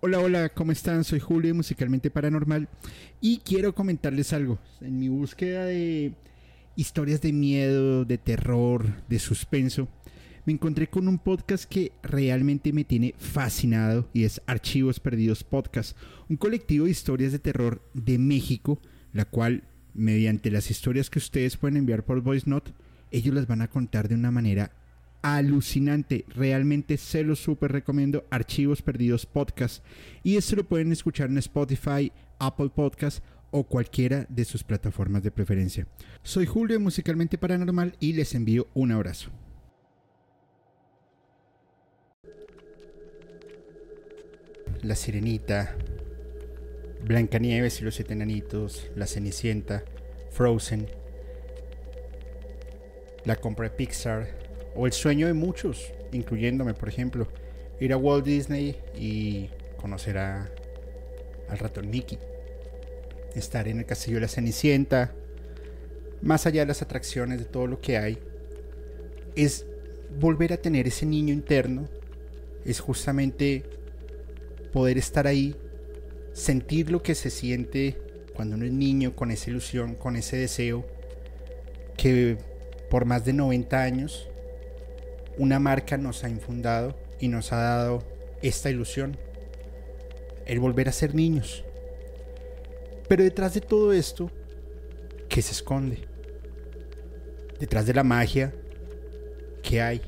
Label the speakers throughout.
Speaker 1: Hola, hola, ¿cómo están? Soy Julio, Musicalmente Paranormal, y quiero comentarles algo. En mi búsqueda de historias de miedo, de terror, de suspenso, me encontré con un podcast que realmente me tiene fascinado y es Archivos Perdidos Podcast, un colectivo de historias de terror de México, la cual, mediante las historias que ustedes pueden enviar por Voice Note, ellos las van a contar de una manera alucinante. Realmente se lo súper recomiendo. Archivos Perdidos Podcast. Y esto lo pueden escuchar en Spotify, Apple Podcast o cualquiera de sus plataformas de preferencia. Soy Julio Musicalmente Paranormal y les envío un abrazo. La Sirenita, Blancanieves y los Siete Enanitos, La Cenicienta, Frozen, la compra de Pixar, o el sueño de muchos, incluyéndome, por ejemplo, ir a Walt Disney y conocer a, al ratón Mickey, estar en el castillo de la Cenicienta, más allá de las atracciones, de todo lo que hay, es volver a tener ese niño interno, es justamente poder estar ahí, sentir lo que se siente cuando uno es niño, con esa ilusión, con ese deseo, que por más de 90 años una marca nos ha infundado y nos ha dado esta ilusión, el volver a ser niños. Pero detrás de todo esto, ¿qué se esconde? Detrás de la magia, ¿qué hay?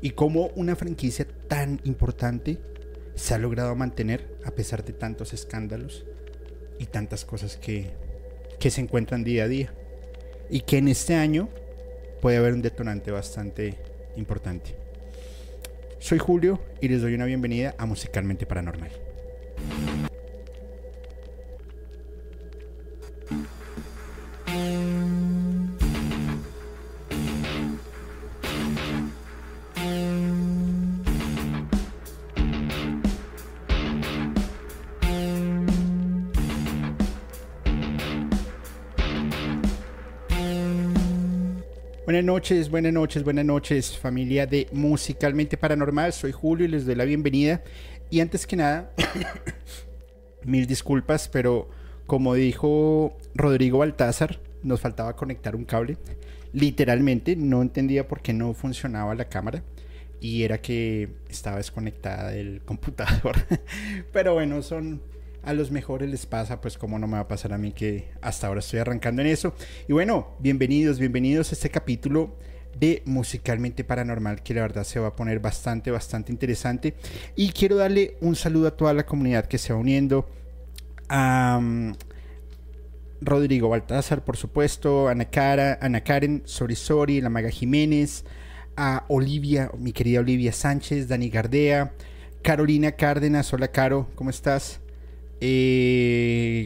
Speaker 1: Y cómo una franquicia tan importante se ha logrado mantener a pesar de tantos escándalos y tantas cosas que, que se encuentran día a día. Y que en este año puede haber un detonante bastante importante. Soy Julio y les doy una bienvenida a Musicalmente Paranormal. Buenas noches, buenas noches, buenas noches, familia de Musicalmente Paranormal. Soy Julio y les doy la bienvenida. Y antes que nada, mil disculpas, pero como dijo Rodrigo Baltázar, nos faltaba conectar un cable. Literalmente, no entendía por qué no funcionaba la cámara. Y era que estaba desconectada del computador. pero bueno, son a los mejores les pasa, pues como no me va a pasar a mí que hasta ahora estoy arrancando en eso. Y bueno, bienvenidos, bienvenidos a este capítulo de Musicalmente Paranormal, que la verdad se va a poner bastante, bastante interesante. Y quiero darle un saludo a toda la comunidad que se va uniendo. A Rodrigo Baltázar, por supuesto, Ana, Cara, Ana Karen, Sori Sori, la Maga Jiménez, a Olivia, mi querida Olivia Sánchez, Dani Gardea, Carolina Cárdenas, hola Caro, ¿cómo estás?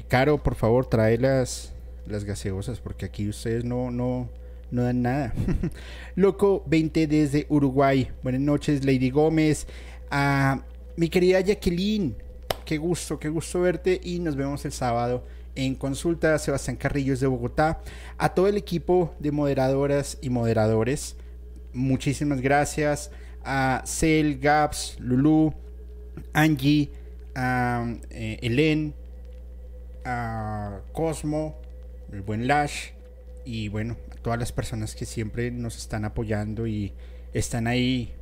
Speaker 1: Caro, por favor, trae las, las gaseosas porque aquí ustedes no, no, no dan nada. Loco 20 desde Uruguay. Buenas noches, Lady Gómez. A mi querida Jacqueline. Qué gusto, qué gusto verte y nos vemos el sábado en consulta. Sebastián Carrillos de Bogotá. A todo el equipo de moderadoras y moderadores. Muchísimas gracias. A Cel, Gaps, Lulu, Angie a eh, a Cosmo, el buen Lash y bueno, a todas las personas que siempre nos están apoyando y están ahí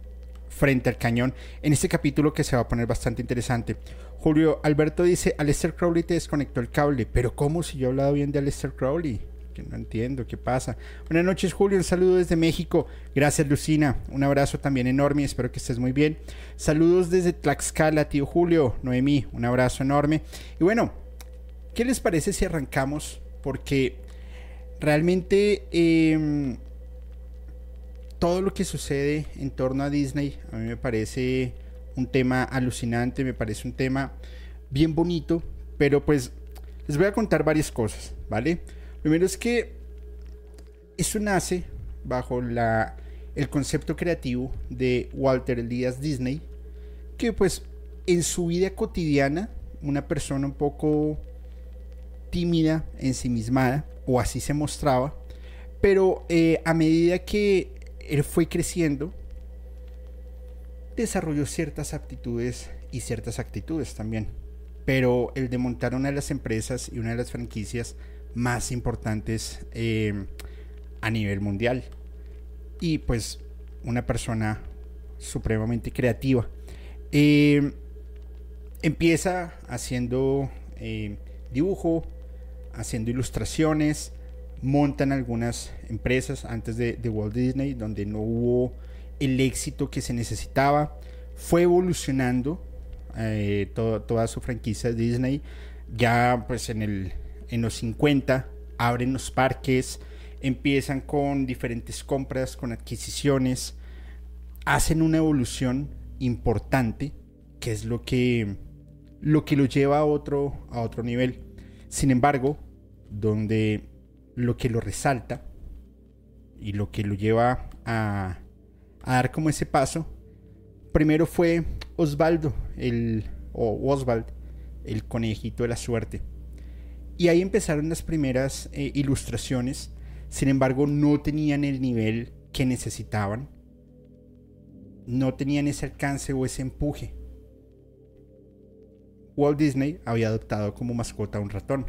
Speaker 1: frente al cañón en este capítulo que se va a poner bastante interesante. Julio Alberto dice, Aleister Crowley te desconectó el cable, pero ¿cómo si yo he hablado bien de Aleister Crowley? No entiendo qué pasa. Buenas noches, Julio. Un saludo desde México. Gracias, Lucina. Un abrazo también enorme. Espero que estés muy bien. Saludos desde Tlaxcala, tío Julio. Noemí, un abrazo enorme. Y bueno, ¿qué les parece si arrancamos? Porque realmente em, todo lo que sucede en torno a Disney a mí me parece un tema alucinante, me parece un tema bien bonito, pero pues les voy a contar varias cosas, ¿vale? Primero es que eso nace bajo la, el concepto creativo de Walter Elias Disney, que pues en su vida cotidiana, una persona un poco tímida, ensimismada, o así se mostraba, pero eh, a medida que él fue creciendo, desarrolló ciertas aptitudes y ciertas actitudes también. Pero el de montar una de las empresas y una de las franquicias más importantes eh, a nivel mundial. Y pues una persona supremamente creativa. Eh, empieza haciendo eh, dibujo, haciendo ilustraciones, montan algunas empresas antes de, Walt Disney donde no hubo el éxito que se necesitaba. Fue evolucionando toda su franquicia Disney. Ya pues en, el, en los 50 abren los parques, empiezan con diferentes compras, con adquisiciones, hacen una evolución importante, que es lo que lo, que lo lleva a otro, a otro nivel. Sin embargo, donde lo que lo resalta y lo que lo lleva a, dar como ese paso, primero fue Osvaldo, el, o Oswald, el conejito de la suerte. Y ahí empezaron las primeras eh, ilustraciones, sin embargo no tenían el nivel que necesitaban, no tenían ese alcance o ese empuje. Walt Disney había adoptado como mascota un ratón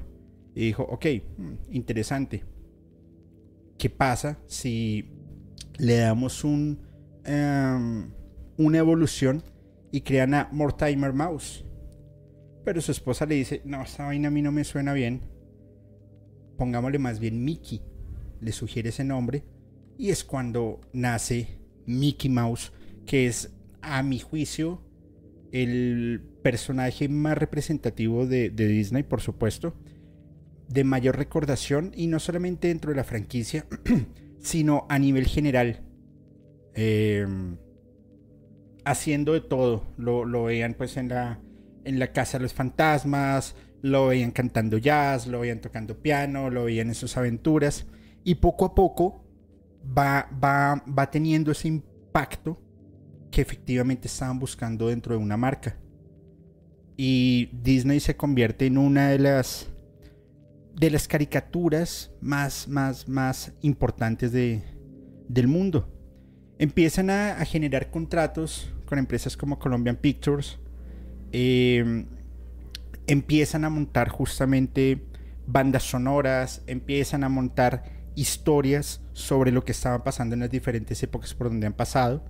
Speaker 1: y dijo, ok, hmm, interesante. ¿Qué pasa si le damos un, em, una evolución y crean a Mortimer Mouse? Pero su esposa le dice, no, esta vaina a mí no me suena bien. Pongámosle más bien Mickey. Le sugiere ese nombre. Y es cuando nace Mickey Mouse, que es, a mi juicio, el personaje más representativo de, Disney, por supuesto de mayor recordación y no solamente dentro de la franquicia, sino a nivel general. Em, haciendo de todo. Lo, lo, veían pues en la, en la Casa de los Fantasmas, lo veían cantando jazz, lo veían tocando piano, lo veían en sus aventuras. Y poco a poco va, va, va teniendo ese impacto que efectivamente estaban buscando dentro de una marca. Y Disney se convierte en una de las de las caricaturas más, más, más importantes de, del mundo. Empiezan a, generar contratos con empresas como Colombian Pictures. Em, empiezan a montar justamente bandas sonoras, empiezan a montar historias sobre lo que estaba pasando en las diferentes épocas por donde han pasado.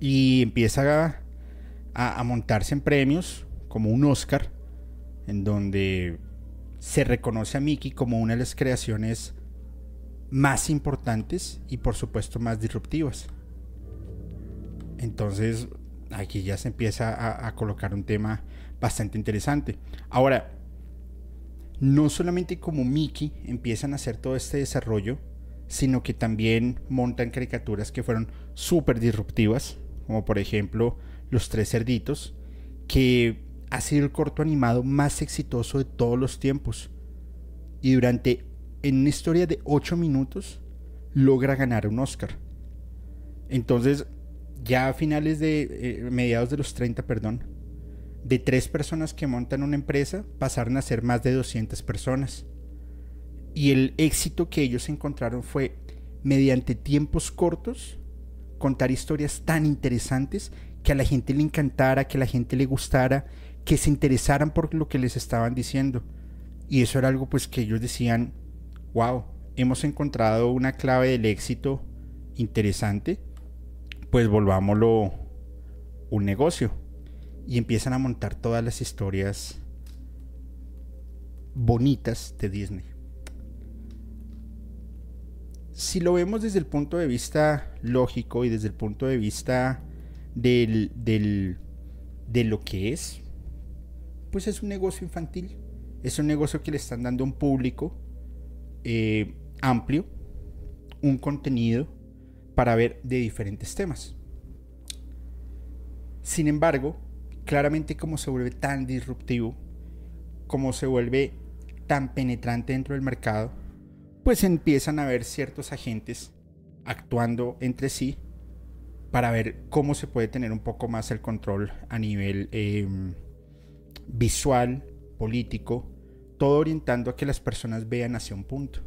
Speaker 1: Y empieza a, a montarse en premios como un Oscar, en donde se reconoce a Mickey como una de las creaciones más importantes y por supuesto más disruptivas. Entonces aquí ya se empieza a, colocar un tema bastante interesante. Ahora, no solamente como Mickey empiezan a hacer todo este desarrollo, sino que también montan caricaturas que fueron súper disruptivas, como por ejemplo Los Tres Cerditos, que ha sido el corto animado más exitoso de todos los tiempos. Y durante, en una historia de 8 minutos, logra ganar un Oscar. Entonces, ya a finales de, eh, mediados de los 30, perdón, de tres personas que montan una empresa, pasaron a ser más de 200 personas. Y el éxito que ellos encontraron fue, mediante tiempos cortos, contar historias tan interesantes que a la gente le encantara, que a la gente le gustara, que se interesaran por lo que les estaban diciendo. Y eso era algo pues que ellos decían, wow, hemos encontrado una clave del éxito interesante, pues volvámoslo un negocio. Y empiezan a montar todas las historias bonitas de Disney. Si lo vemos desde el punto de vista lógico y desde el punto de vista del, del, de lo que es, pues es un negocio infantil. Es un negocio que le están dando un público eh, amplio, un contenido para ver de diferentes temas. Sin embargo, claramente como se vuelve tan disruptivo, como se vuelve tan penetrante dentro del mercado, pues empiezan a haber ciertos agentes actuando entre sí para ver cómo se puede tener un poco más el control a nivel em, visual, político, todo orientando a que las personas vean hacia un punto.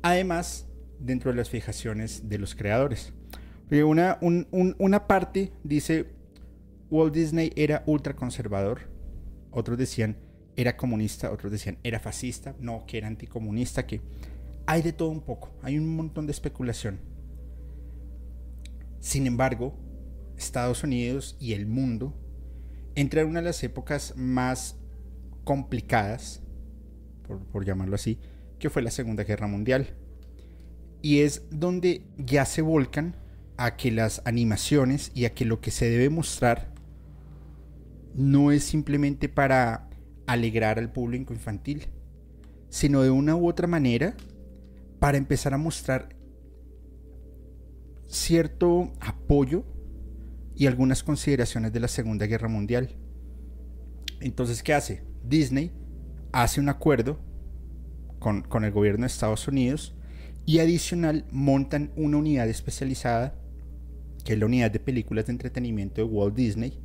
Speaker 1: Además, dentro de las fijaciones de los creadores. Una, una parte dice, Walt Disney era ultraconservador. Otros decían, era comunista. Otros decían, era fascista. No, que era anticomunista. Que hay de todo un poco. Hay un montón de especulación. Sin embargo, Estados Unidos y el mundo entra en una de las épocas más complicadas, por, llamarlo así, que fue la Segunda Guerra Mundial. Y es donde ya se volcan a que las animaciones y a que lo que se debe mostrar no es simplemente para alegrar al público infantil, sino de una u otra manera para empezar a mostrar cierto apoyo y algunas consideraciones de la Segunda Guerra Mundial. Entonces, ¿qué hace? Disney hace un acuerdo con, el gobierno de Estados Unidos y adicional montan una unidad especializada, que es la unidad de películas de entretenimiento de Walt Disney,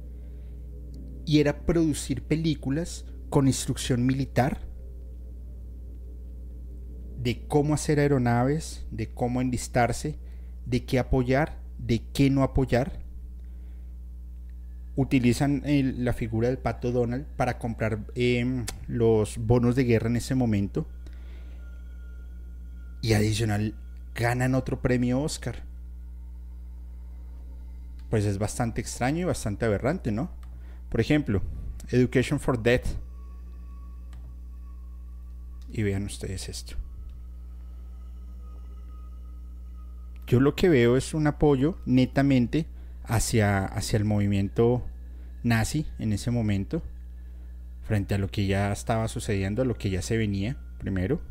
Speaker 1: y era producir películas con instrucción militar de cómo hacer aeronaves, de cómo enlistarse, de qué apoyar, de qué no apoyar utilizan la figura del pato Donald para comprar em, los bonos de guerra en ese momento. Y adicional, ganan otro premio Oscar. Pues es bastante extraño y bastante aberrante, ¿no? Por ejemplo, Education for Death. Y vean ustedes esto. Yo lo que veo es un apoyo netamente hacia, hacia el movimiento nazi en ese momento, frente a lo que ya estaba sucediendo, a lo que ya se venía primero.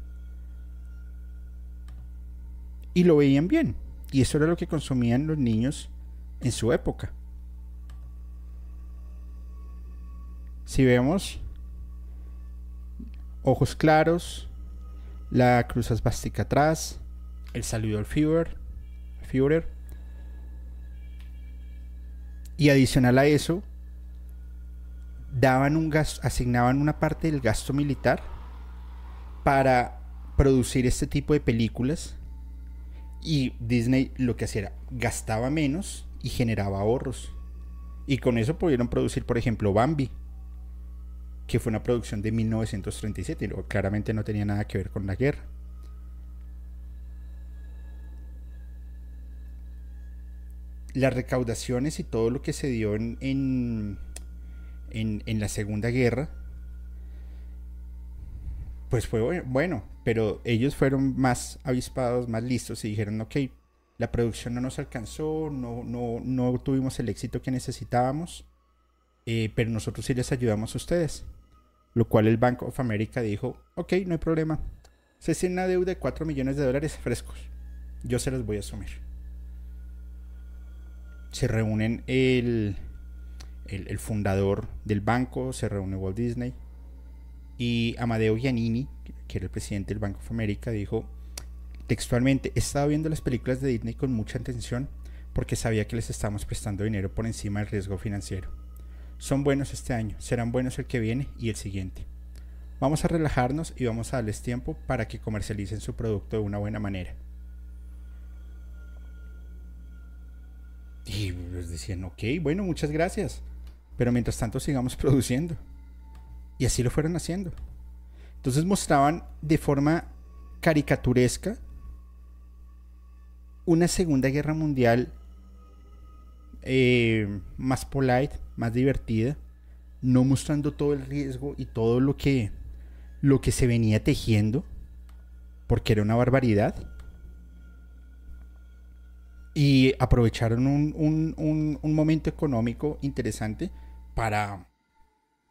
Speaker 1: Y lo veían bien. Y eso era lo que consumían los niños en su época. Si vemos ojos claros, la cruz asbástica atrás, el saludo al Führer, Führer y adicional a eso, daban un gasto, asignaban una parte del gasto militar para producir este tipo de películas. Y Disney lo que hacía era gastaba menos y generaba ahorros. Y con eso pudieron producir, por ejemplo, Bambi, que fue una producción de 1937. Y claramente no tenía nada que ver con la guerra. las recaudaciones y todo lo que se dio en, en, en, la Segunda Guerra, pues fue bueno, pero ellos fueron más avispados, más listos y dijeron, ok, la producción no nos alcanzó, no, no, no tuvimos el éxito que necesitábamos, eh, pero nosotros sí les ayudamos a ustedes. Lo cual el Bank of America dijo, ok, no hay problema. Se tiene una deuda de 4 millones de dólares frescos. Yo se los voy a asumir se reúnen el, el, fundador del banco, se reúne Walt Disney y Amadeo Giannini, que era el presidente del Banco of America, dijo textualmente, he estado viendo las películas de Disney con mucha atención porque sabía que les estábamos prestando dinero por encima del riesgo financiero. Son buenos este año, serán buenos el que viene y el siguiente. Vamos a relajarnos y vamos a darles tiempo para que comercialicen su producto de una buena manera. Y pues decían, ok, bueno, muchas gracias. Pero mientras tanto sigamos produciendo. Y así lo fueron haciendo. Entonces mostraban de forma caricaturesca una Segunda Guerra Mundial eh, más polite, más divertida, no mostrando todo el riesgo y todo lo que, lo que se venía tejiendo, porque era una barbaridad y aprovecharon un, momento económico interesante para,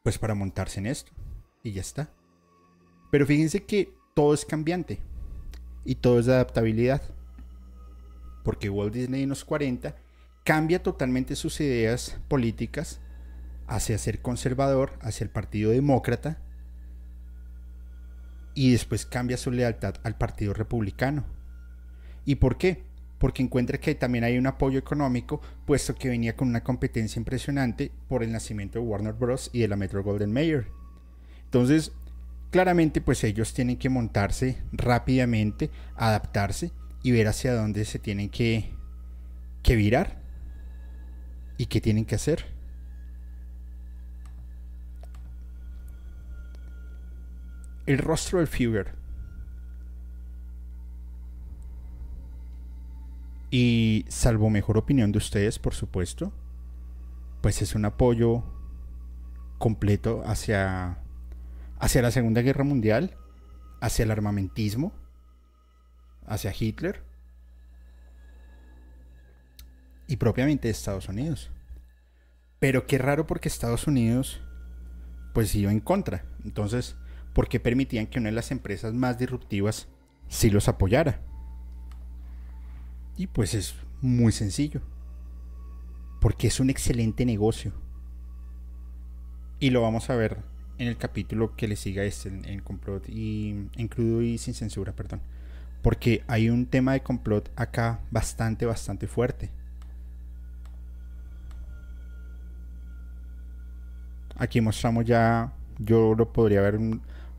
Speaker 1: pues para montarse en esto. Y ya está. Pero fíjense que todo es cambiante y todo es de adaptabilidad. Porque Walt Disney en los 40 cambia totalmente sus ideas políticas hacia ser conservador, hacia el Partido Demócrata, y después cambia su lealtad al Partido Republicano. ¿Y por qué? Porque encuentra que también hay un apoyo económico, puesto que venía con una competencia impresionante por el nacimiento de Warner Bros. y de la Metro Golden Mayer. Entonces, claramente, pues ellos tienen que montarse rápidamente, adaptarse y ver hacia dónde se tienen que, que virar. ¿Y qué tienen que hacer? El rostro del Führer. Y salvo mejor opinión de ustedes, por supuesto, pues es un apoyo completo hacia, hacia la Segunda Guerra Mundial, hacia el armamentismo, hacia Hitler y propiamente Estados Unidos. Pero qué raro porque Estados Unidos pues iba en contra. Entonces, ¿por qué permitían que una de las empresas más disruptivas sí los apoyara? Y pues es muy sencillo. Porque es un excelente negocio. Y lo vamos a ver en el capítulo que le siga este, en, complot y en crudo y sin censura, perdón. Porque hay un tema de complot acá bastante, bastante fuerte. Aquí mostramos ya, yo lo podría ver,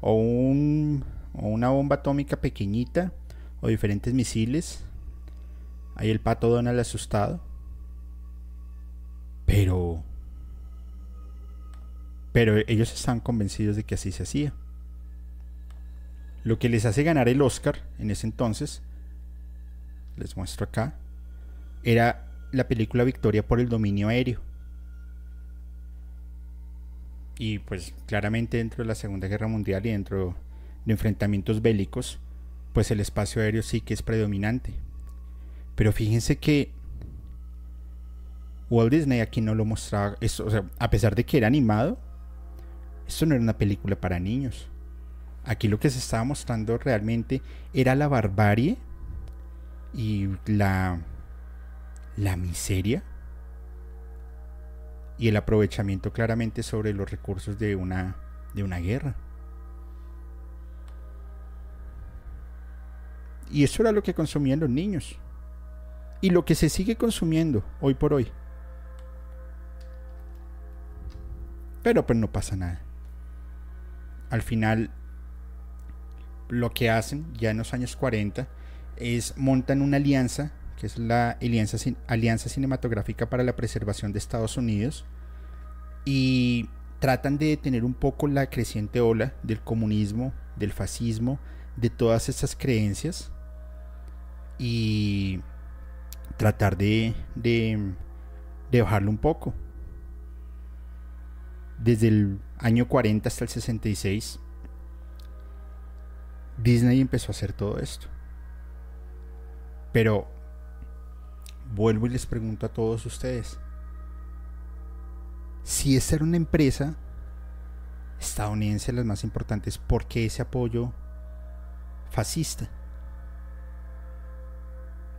Speaker 1: o, un, o una bomba atómica pequeñita, o diferentes misiles. Ahí el pato Donald asustado. Pero... Pero ellos están convencidos de que así se hacía. Lo que les hace ganar el Oscar en ese entonces, les muestro acá, era la película Victoria por el dominio aéreo. Y pues claramente dentro de la Segunda Guerra Mundial y dentro de enfrentamientos bélicos, pues el espacio aéreo sí que es predominante. Pero fíjense que Walt Disney aquí no lo mostraba, o sea, a pesar de que era animado, esto no era una película para niños. Aquí lo que se estaba mostrando realmente era la barbarie y la, la miseria y el aprovechamiento claramente sobre los recursos de una, de una guerra. Y eso era lo que consumían los niños. Y lo que se sigue consumiendo hoy por hoy. Pero pues no pasa nada. Al final, lo que hacen ya en los años 40 es montan una alianza que es la Alianza, Alianza Cinematográfica para la Preservación de Estados Unidos, y tratan de detener un poco la creciente ola del comunismo, del fascismo, de todas estas creencias, y tratar de, de, bajarlo un poco. Desde el año 40 hasta el 66, Disney empezó a hacer todo esto. Pero vuelvo y les pregunto a todos ustedes, si esta era una empresa estadounidense, las más importantes, ¿por qué ese apoyo fascista?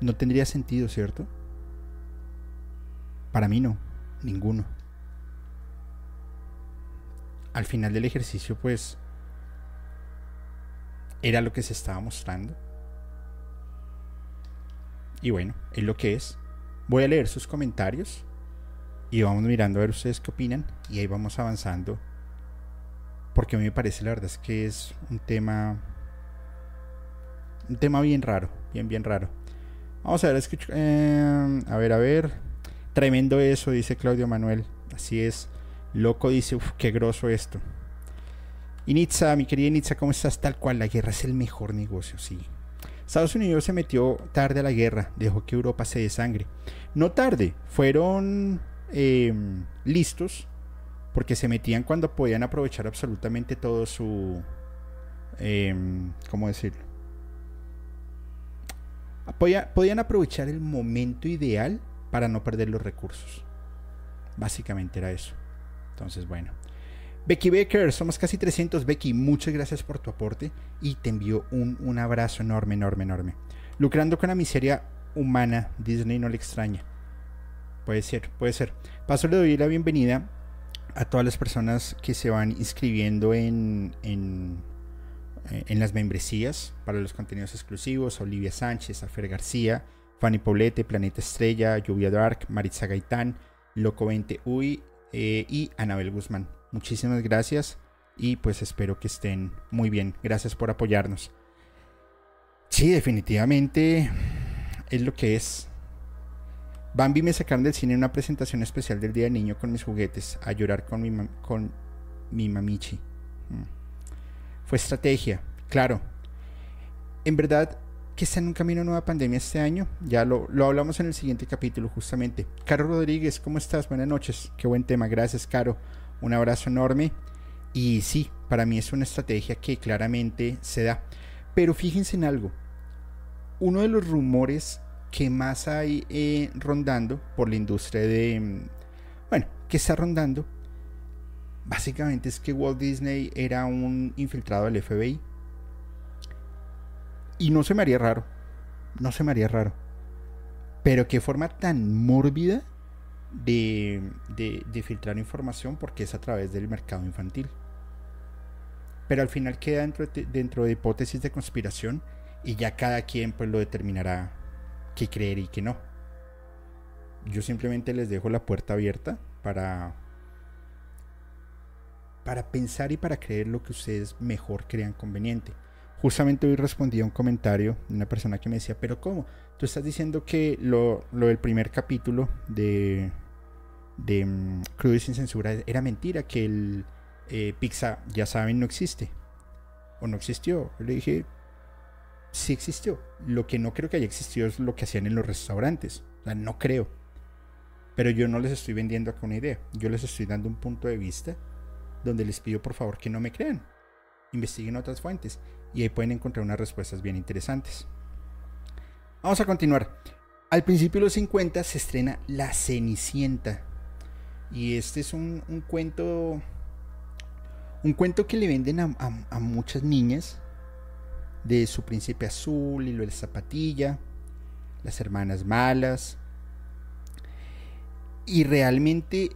Speaker 1: No tendría sentido, ¿cierto? Para mí no, ninguno. Al final del ejercicio, pues, era lo que se estaba mostrando. Y bueno, es lo que es. Voy a leer sus comentarios y vamos mirando a ver ustedes qué opinan y ahí vamos avanzando. Porque a mí me parece la verdad es que es un tema un tema bien raro, bien bien raro. Vamos a ver, eh, a ver, a ver. Tremendo eso, dice Claudio Manuel. Así es. Loco dice, uff, qué groso esto. Y Nitza, mi querida Nitza, ¿cómo estás? Tal cual, la guerra es el mejor negocio, sí. Estados Unidos se metió tarde a la guerra, dejó que Europa se desangre. No tarde, fueron em, listos porque se metían cuando podían aprovechar absolutamente todo su... Em, ¿Cómo decirlo? Podían aprovechar el momento ideal para no perder los recursos. Básicamente era eso. Entonces, bueno. Becky Baker, somos casi 300. Becky, muchas gracias por tu aporte y te envío un, abrazo enorme, enorme, enorme. Lucrando con la miseria humana, Disney no le extraña. Puede ser, puede ser. Paso le doy la bienvenida a todas las personas que se van inscribiendo en, en las membresías para los contenidos exclusivos. Olivia Sánchez, Afer García, Fanny Paulete, Planeta Estrella, Lluvia Dark, Maritza Gaitán, Loco 20 Uy eh, y Anabel Guzmán. Muchísimas gracias y pues espero que estén muy bien. Gracias por apoyarnos. Sí, definitivamente es lo que es. Bambi me sacaron del cine una presentación especial del Día del Niño con mis juguetes, a llorar con mi, con mi mamichi. Mm. Fue estrategia, claro. En verdad, que está en un camino nueva pandemia este año. Ya lo, lo, hablamos en el siguiente capítulo, justamente. Caro Rodríguez, ¿cómo estás? Buenas noches. Qué buen tema. Gracias, Caro. Un abrazo enorme. Y sí, para mí es una estrategia que claramente se da. Pero fíjense en algo. Uno de los rumores que más hay eh, rondando por la industria de... Mm, bueno, que está rondando. Básicamente es que Walt Disney era un infiltrado del FBI y no se me haría raro. No se me haría raro. Pero qué forma tan mórbida de, de, filtrar información porque es a través del mercado infantil. Pero al final queda dentro de, dentro de hipótesis de conspiración y ya cada quien pues lo determinará qué creer y qué no. Yo simplemente les dejo la puerta abierta para para pensar y para creer lo que ustedes mejor crean conveniente. Justamente hoy respondí a un comentario de una persona que me decía, pero ¿cómo? Tú estás diciendo que lo, del primer capítulo de, de um, Crudo y sin censura era mentira, que el eh, pizza, ya saben, no existe. O no existió. le dije, sí existió. Lo que no creo que haya existido es lo que hacían en los restaurantes. O sea, no creo. Pero yo no les estoy vendiendo acá una idea. Yo les estoy dando un punto de vista donde les pido por favor que no me crean. Investiguen otras fuentes y ahí pueden encontrar unas respuestas bien interesantes. Vamos a continuar. Al principio de los 50 se estrena La Cenicienta. Y este es un, cuento. Un cuento que le venden a, muchas niñas. De su príncipe azul y lo de la zapatilla. Las hermanas malas. Y realmente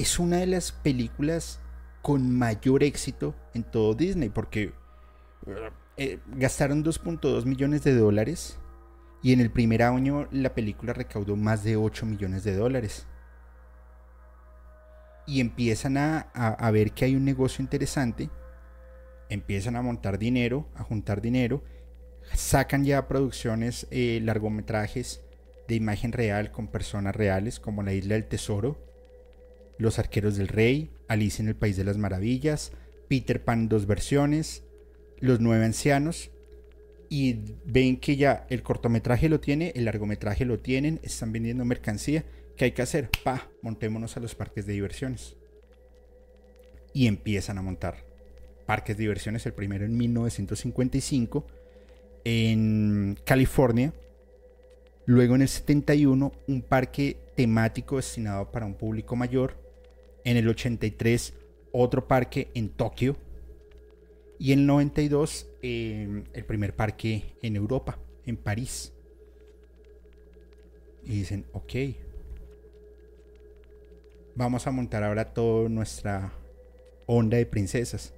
Speaker 1: es una de las películas con mayor éxito en todo Disney. Porque eh, gastaron 2.2 millones de dólares y en el primer año la película recaudó más de 8 millones de dólares. Y empiezan a, ver que hay un negocio interesante, empiezan a montar dinero, a juntar dinero, sacan ya producciones, eh, largometrajes de imagen real con personas reales como La Isla del Tesoro, Los Arqueros del Rey, Alice en el País de las Maravillas, Peter Pan dos versiones, los nueve ancianos y ven que ya el cortometraje lo tiene, el largometraje lo tienen, están vendiendo mercancía. ¿Qué hay que hacer? Pa, montémonos a los parques de diversiones. Y empiezan a montar parques de diversiones, el primero en 1955 en California. Luego en el 71 un parque temático destinado para un público mayor. En el 83 otro parque en Tokio y en el 92, em, el primer parque en Europa, en París. Y dicen, ok, vamos a montar ahora toda nuestra onda de princesas.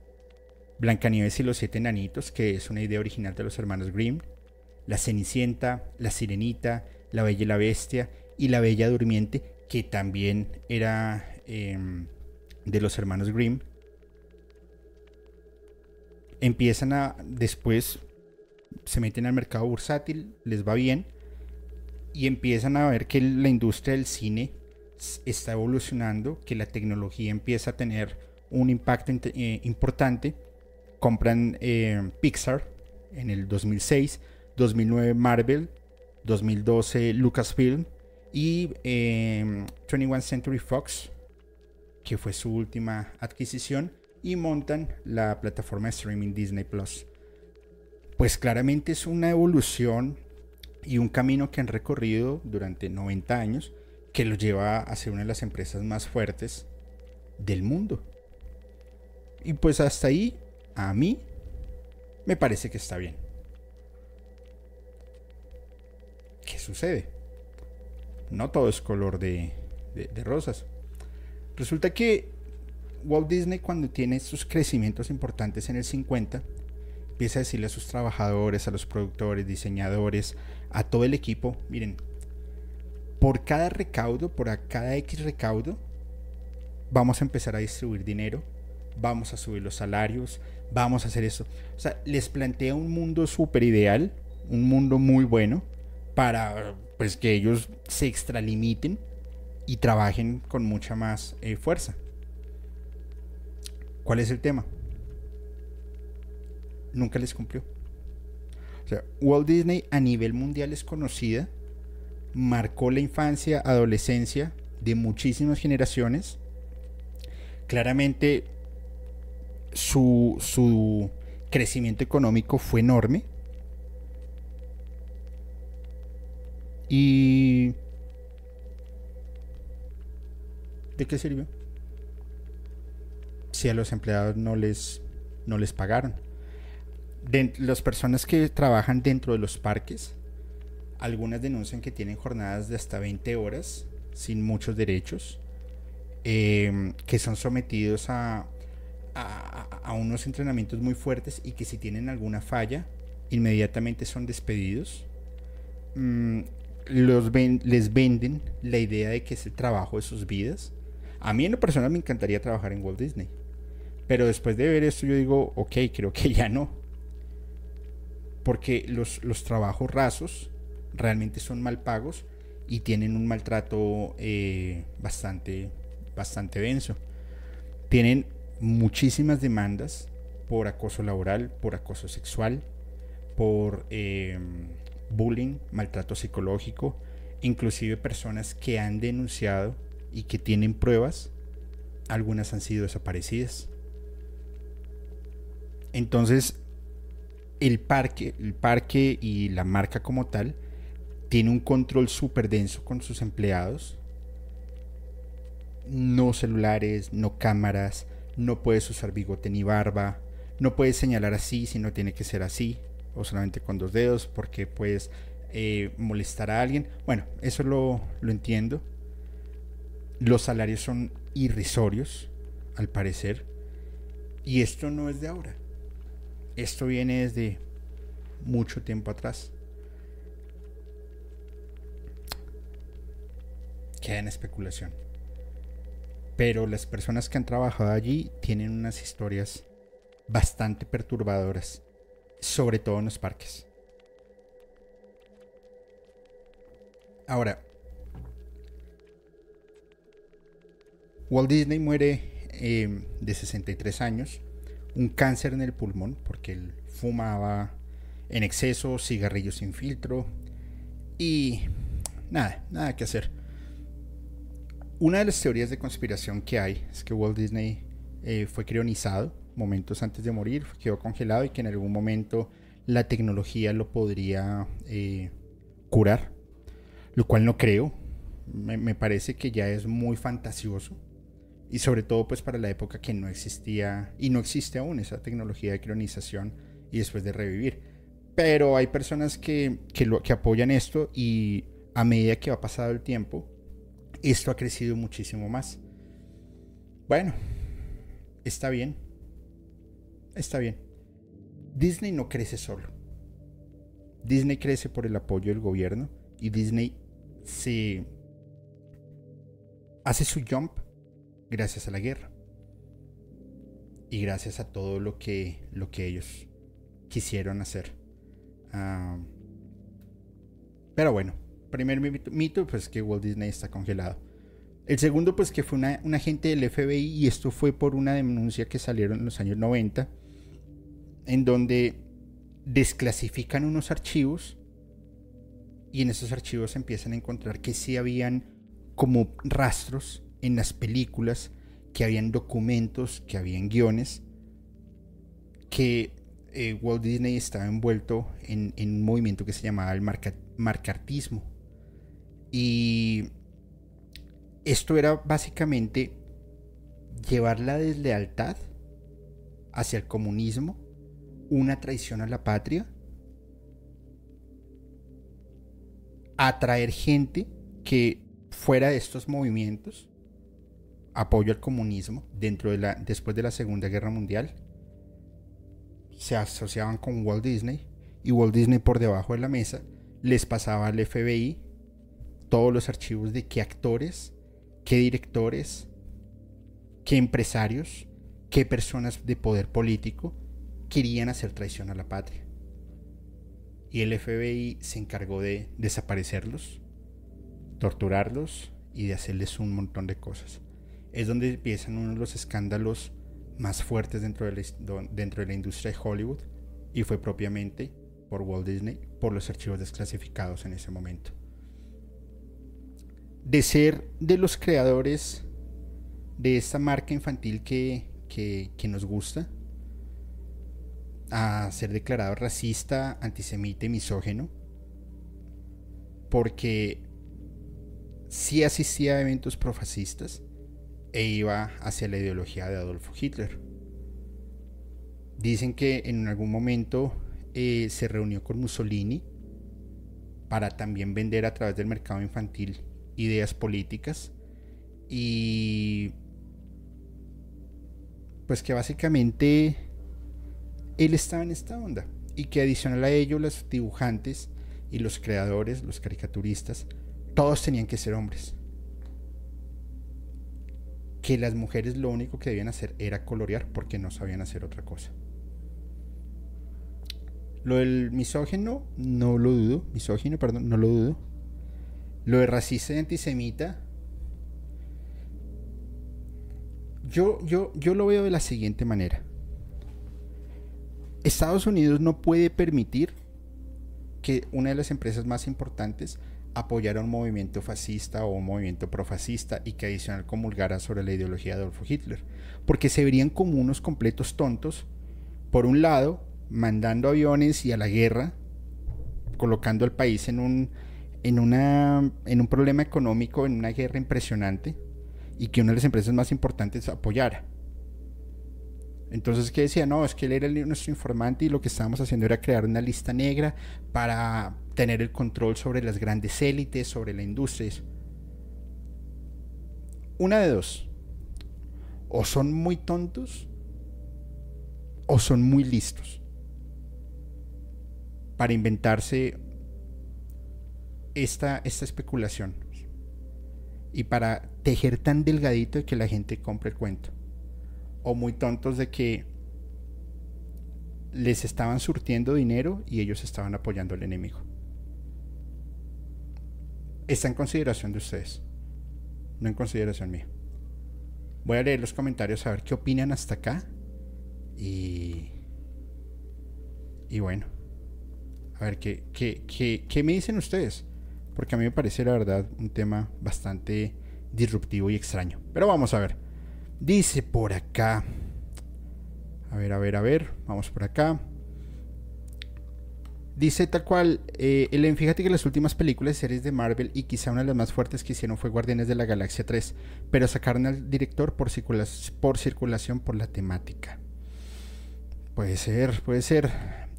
Speaker 1: Blancanieves y los siete enanitos, que es una idea original de los hermanos Grimm. La Cenicienta, la Sirenita, la Bella y la Bestia y la Bella Durmiente, que también era em, de los hermanos Grimm empiezan a después se meten al mercado bursátil, les va bien y empiezan a ver que la industria del cine está evolucionando, que la tecnología empieza a tener un impacto eh, importante. Compran eh, Pixar en el 2006, 2009 Marvel, 2012 Lucasfilm y 21 eh, Century Fox, que fue su última adquisición y montan la plataforma de streaming Disney Plus. Pues claramente es una evolución y un camino que han recorrido durante 90 años que los lleva a ser una de las empresas más fuertes del mundo. Y pues hasta ahí, a mí, me parece que está bien. ¿Qué sucede? No todo es color de, de rosas. Resulta que Walt Disney cuando tiene estos crecimientos importantes en el 50, empieza a decirle a sus trabajadores, a los productores, diseñadores, a todo el equipo, miren, por cada recaudo, por cada X recaudo, vamos a empezar a distribuir dinero, vamos a subir los salarios, vamos a hacer eso. O sea, les plantea un mundo súper ideal, un mundo muy bueno para pues que ellos se extralimiten y trabajen con mucha más eh, fuerza. ¿Cuál es el tema? Nunca les cumplió. O sea, Walt Disney a nivel mundial es conocida, marcó la infancia, adolescencia de muchísimas generaciones. Claramente su, su crecimiento económico fue enorme. Y... ¿De qué sirvió? Si a los empleados no les, no les pagaron. Las personas que trabajan dentro de los parques, algunas denuncian que tienen jornadas de hasta 20 horas sin muchos derechos, em, que son sometidos a, a, unos entrenamientos muy fuertes y que si tienen alguna falla, inmediatamente son despedidos. Mm, los les venden la idea de que es el trabajo de sus vidas. A mí en lo personal me encantaría trabajar en Walt Disney. Pero después de ver esto yo digo, ok, creo que ya no. Porque los, los trabajos rasos realmente son mal pagos y tienen un maltrato eh, bastante, bastante denso. Tienen muchísimas demandas por acoso laboral, por acoso sexual, por em, bullying, maltrato psicológico, inclusive personas que han denunciado y que tienen pruebas, algunas han sido desaparecidas. Entonces, el parque, el parque y la marca como tal tiene un control súper denso con sus empleados. No celulares, no cámaras, no puedes usar bigote ni barba, no puedes señalar así si no tiene que ser así, o solamente con dos dedos porque puedes eh, molestar a alguien. Bueno, eso lo, lo entiendo. Los salarios son irrisorios, al parecer. Y esto no es de ahora. Esto viene desde mucho tiempo atrás. queda en especulación. Pero las personas que han trabajado allí tienen unas historias bastante perturbadoras, sobre todo en los parques. Ahora, Walt Disney muere em, de 63 años, un cáncer en el pulmón, porque él fumaba en exceso, cigarrillos sin filtro y nada, nada que hacer. Una de las teorías de conspiración que hay es que Walt Disney eh, fue crionizado momentos antes de morir, quedó congelado y que en algún momento la tecnología lo podría eh, curar, lo cual no creo. Me, parece que ya es muy fantasioso y sobre todo pues para la época que no existía y no existe aún esa tecnología de crionización y después de revivir. Pero hay personas que, que, lo, que apoyan esto y a medida que va pasado el tiempo, esto ha crecido muchísimo más. Bueno, está bien. Está bien. Disney no crece solo. Disney crece por el apoyo del gobierno y Disney se hace su jump gracias a la guerra y gracias a todo lo que, lo que ellos quisieron hacer. Ah, pero bueno, primer mito, pues que Walt Disney está congelado. El segundo, pues que fue una, un agente del FBI y esto fue por una denuncia que salieron en los años 90, en donde desclasifican unos archivos y en esos archivos empiezan a encontrar que sí habían como rastros en las películas, que habían documentos, que habían guiones, que eh, Walt Disney estaba envuelto en, un movimiento que se llamaba el marcartismo. Y esto era básicamente llevar la deslealtad hacia el comunismo, una traición a la patria, atraer gente que fuera de estos movimientos, apoyo al comunismo dentro de la, después de la Segunda Guerra Mundial, se asociaban con Walt Disney y Walt Disney por debajo de la mesa les pasaba al FBI todos los archivos de qué actores, qué directores, qué empresarios, qué personas de poder político querían hacer traición a la patria. Y el FBI se encargó de desaparecerlos torturarlos y de hacerles un montón de cosas. Es donde empiezan uno de los escándalos más fuertes dentro de la, industria de Hollywood y fue propiamente por Walt Disney por los archivos desclasificados en ese momento. De ser de los creadores de esta marca infantil que, que, nos gusta, a ser declarado racista, antisemita y misógeno, porque sí asistía a eventos profascistas e iba hacia la ideología de Adolfo Hitler. Dicen que en algún momento eh, se reunió con Mussolini para también vender a través del mercado infantil ideas políticas y pues que básicamente él estaba en esta onda y que adicional a ello los dibujantes y los creadores, los caricaturistas, todos tenían que ser hombres. Que las mujeres lo único que debían hacer era colorear porque no sabían hacer otra cosa. Lo del misógeno, no lo dudo. Misógino, perdón, no lo dudo. Lo de racista y antisemita. Yo, yo, yo lo veo de la siguiente manera. Estados Unidos no puede permitir que una de las empresas más importantes apoyara un movimiento fascista o un movimiento profascista y que adicional comulgara sobre la ideología de Adolfo Hitler. Porque se verían como unos completos tontos, por un lado, mandando aviones y a la guerra, colocando al país en un, en, una, en un problema económico, en una guerra impresionante, y que una de las empresas más importantes apoyara. Entonces, ¿qué decía? No, es que él era nuestro informante y lo que estábamos haciendo era crear una lista negra para tener el control sobre las grandes élites, sobre la industria. Una de dos. O son muy tontos o son muy listos para inventarse esta, esta especulación y para tejer tan delgadito de que la gente compre el cuento. O muy tontos de que les estaban surtiendo dinero y ellos estaban apoyando al enemigo. Está en consideración de ustedes, no en consideración mía. Voy a leer los comentarios a ver qué opinan hasta acá. Y, y bueno. A ver, ¿qué, qué, me dicen ustedes? Porque a mí me parece la verdad un tema bastante disruptivo y extraño. Pero vamos a ver. Dice por acá. A ver, a ver, a ver. Vamos por acá. Dice tal cual, eh, fíjate que las últimas películas y series de Marvel y quizá una de las más fuertes que hicieron fue Guardianes de la Galaxia 3, pero sacaron al director por, por circulación por la temática. Puede ser, puede ser.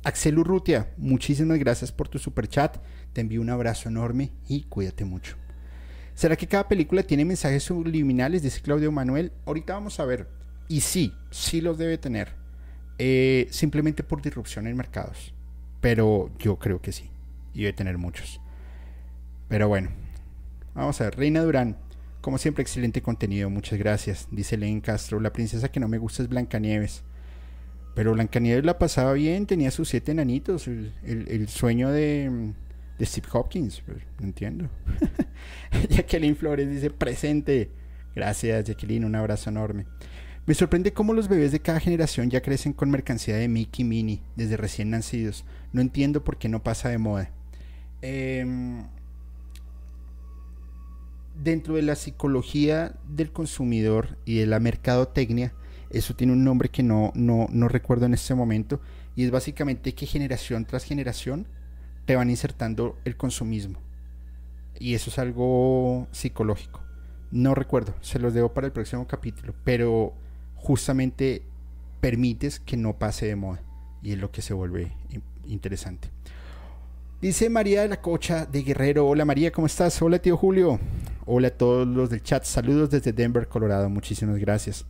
Speaker 1: Axel Urrutia, muchísimas gracias por tu super chat. Te envío un abrazo enorme y cuídate mucho. ¿Será que cada película tiene mensajes subliminales? Dice Claudio Manuel. Ahorita vamos a ver. Y sí, sí los debe tener. Eh, simplemente por disrupción en mercados. Pero yo creo que sí. Y debe tener muchos. Pero bueno. Vamos a ver. Reina Durán. Como siempre, excelente contenido. Muchas gracias. Dice Len Castro. La princesa que no me gusta es Blancanieves. Pero Blancanieves la pasaba bien, tenía sus siete enanitos, el, sueño de, Steve Hopkins, pues, no entiendo. Jacqueline Flores dice presente. Gracias Jacqueline, un abrazo enorme. Me sorprende cómo los bebés de cada generación ya crecen con mercancía de Mickey Minnie desde recién nacidos. No entiendo por qué no pasa de moda. Em, dentro de la psicología del consumidor y de la mercadotecnia, eso tiene un nombre que no, no, no recuerdo en este momento. Y es básicamente que generación tras generación te van insertando el consumismo. Y eso es algo psicológico. No recuerdo, se los debo para el próximo capítulo. Pero justamente permites que no pase de moda. Y es lo que se vuelve interesante. Dice María de la Cocha de Guerrero. Hola María, ¿cómo estás? Hola tío Julio. Hola a todos los del chat. Saludos desde Denver, Colorado. Muchísimas gracias.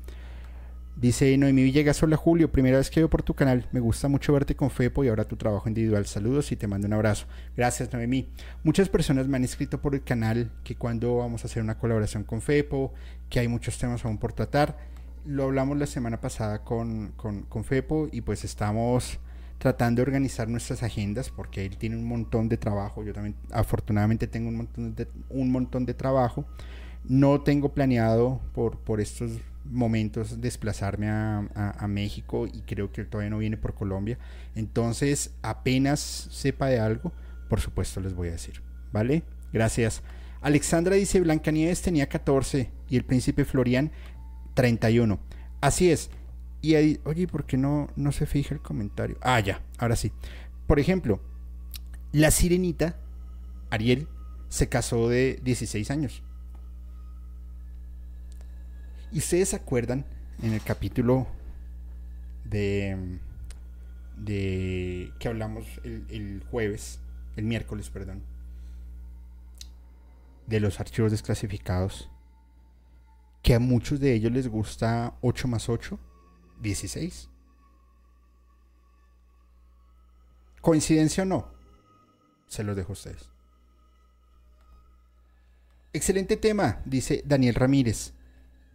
Speaker 1: Dice Noemí Villegas, hola Julio, primera vez que veo por tu canal. Me gusta mucho verte con Fepo y ahora tu trabajo individual. Saludos y te mando un abrazo. Gracias Noemí. Muchas personas me han escrito por el canal que cuando vamos a hacer una colaboración con Fepo, que hay muchos temas aún por tratar. Lo hablamos la semana pasada con, con, con Fepo y pues estamos tratando de organizar nuestras agendas porque él tiene un montón de trabajo. Yo también afortunadamente tengo un montón de, un montón de trabajo. No tengo planeado por, por estos momentos desplazarme a, México y creo que todavía no viene por Colombia. Entonces, apenas sepa de algo, por supuesto les voy a decir. ¿Vale? Gracias. Alexandra dice, Blancanieves tenía 14 y el príncipe Florian 31. Así es. Y ahí, oye, ¿por qué no, no se fija el comentario? Ah, ya, ahora sí. Por ejemplo, la sirenita, Ariel, se casó de 16 años. Y ustedes se acuerdan en el capítulo de, de que hablamos el, el jueves, el miércoles, perdón, de los archivos desclasificados, que a muchos de ellos les gusta 8 más 8 16. ¿Coincidencia o no? Se los dejo a ustedes. Excelente tema, dice Daniel Ramírez.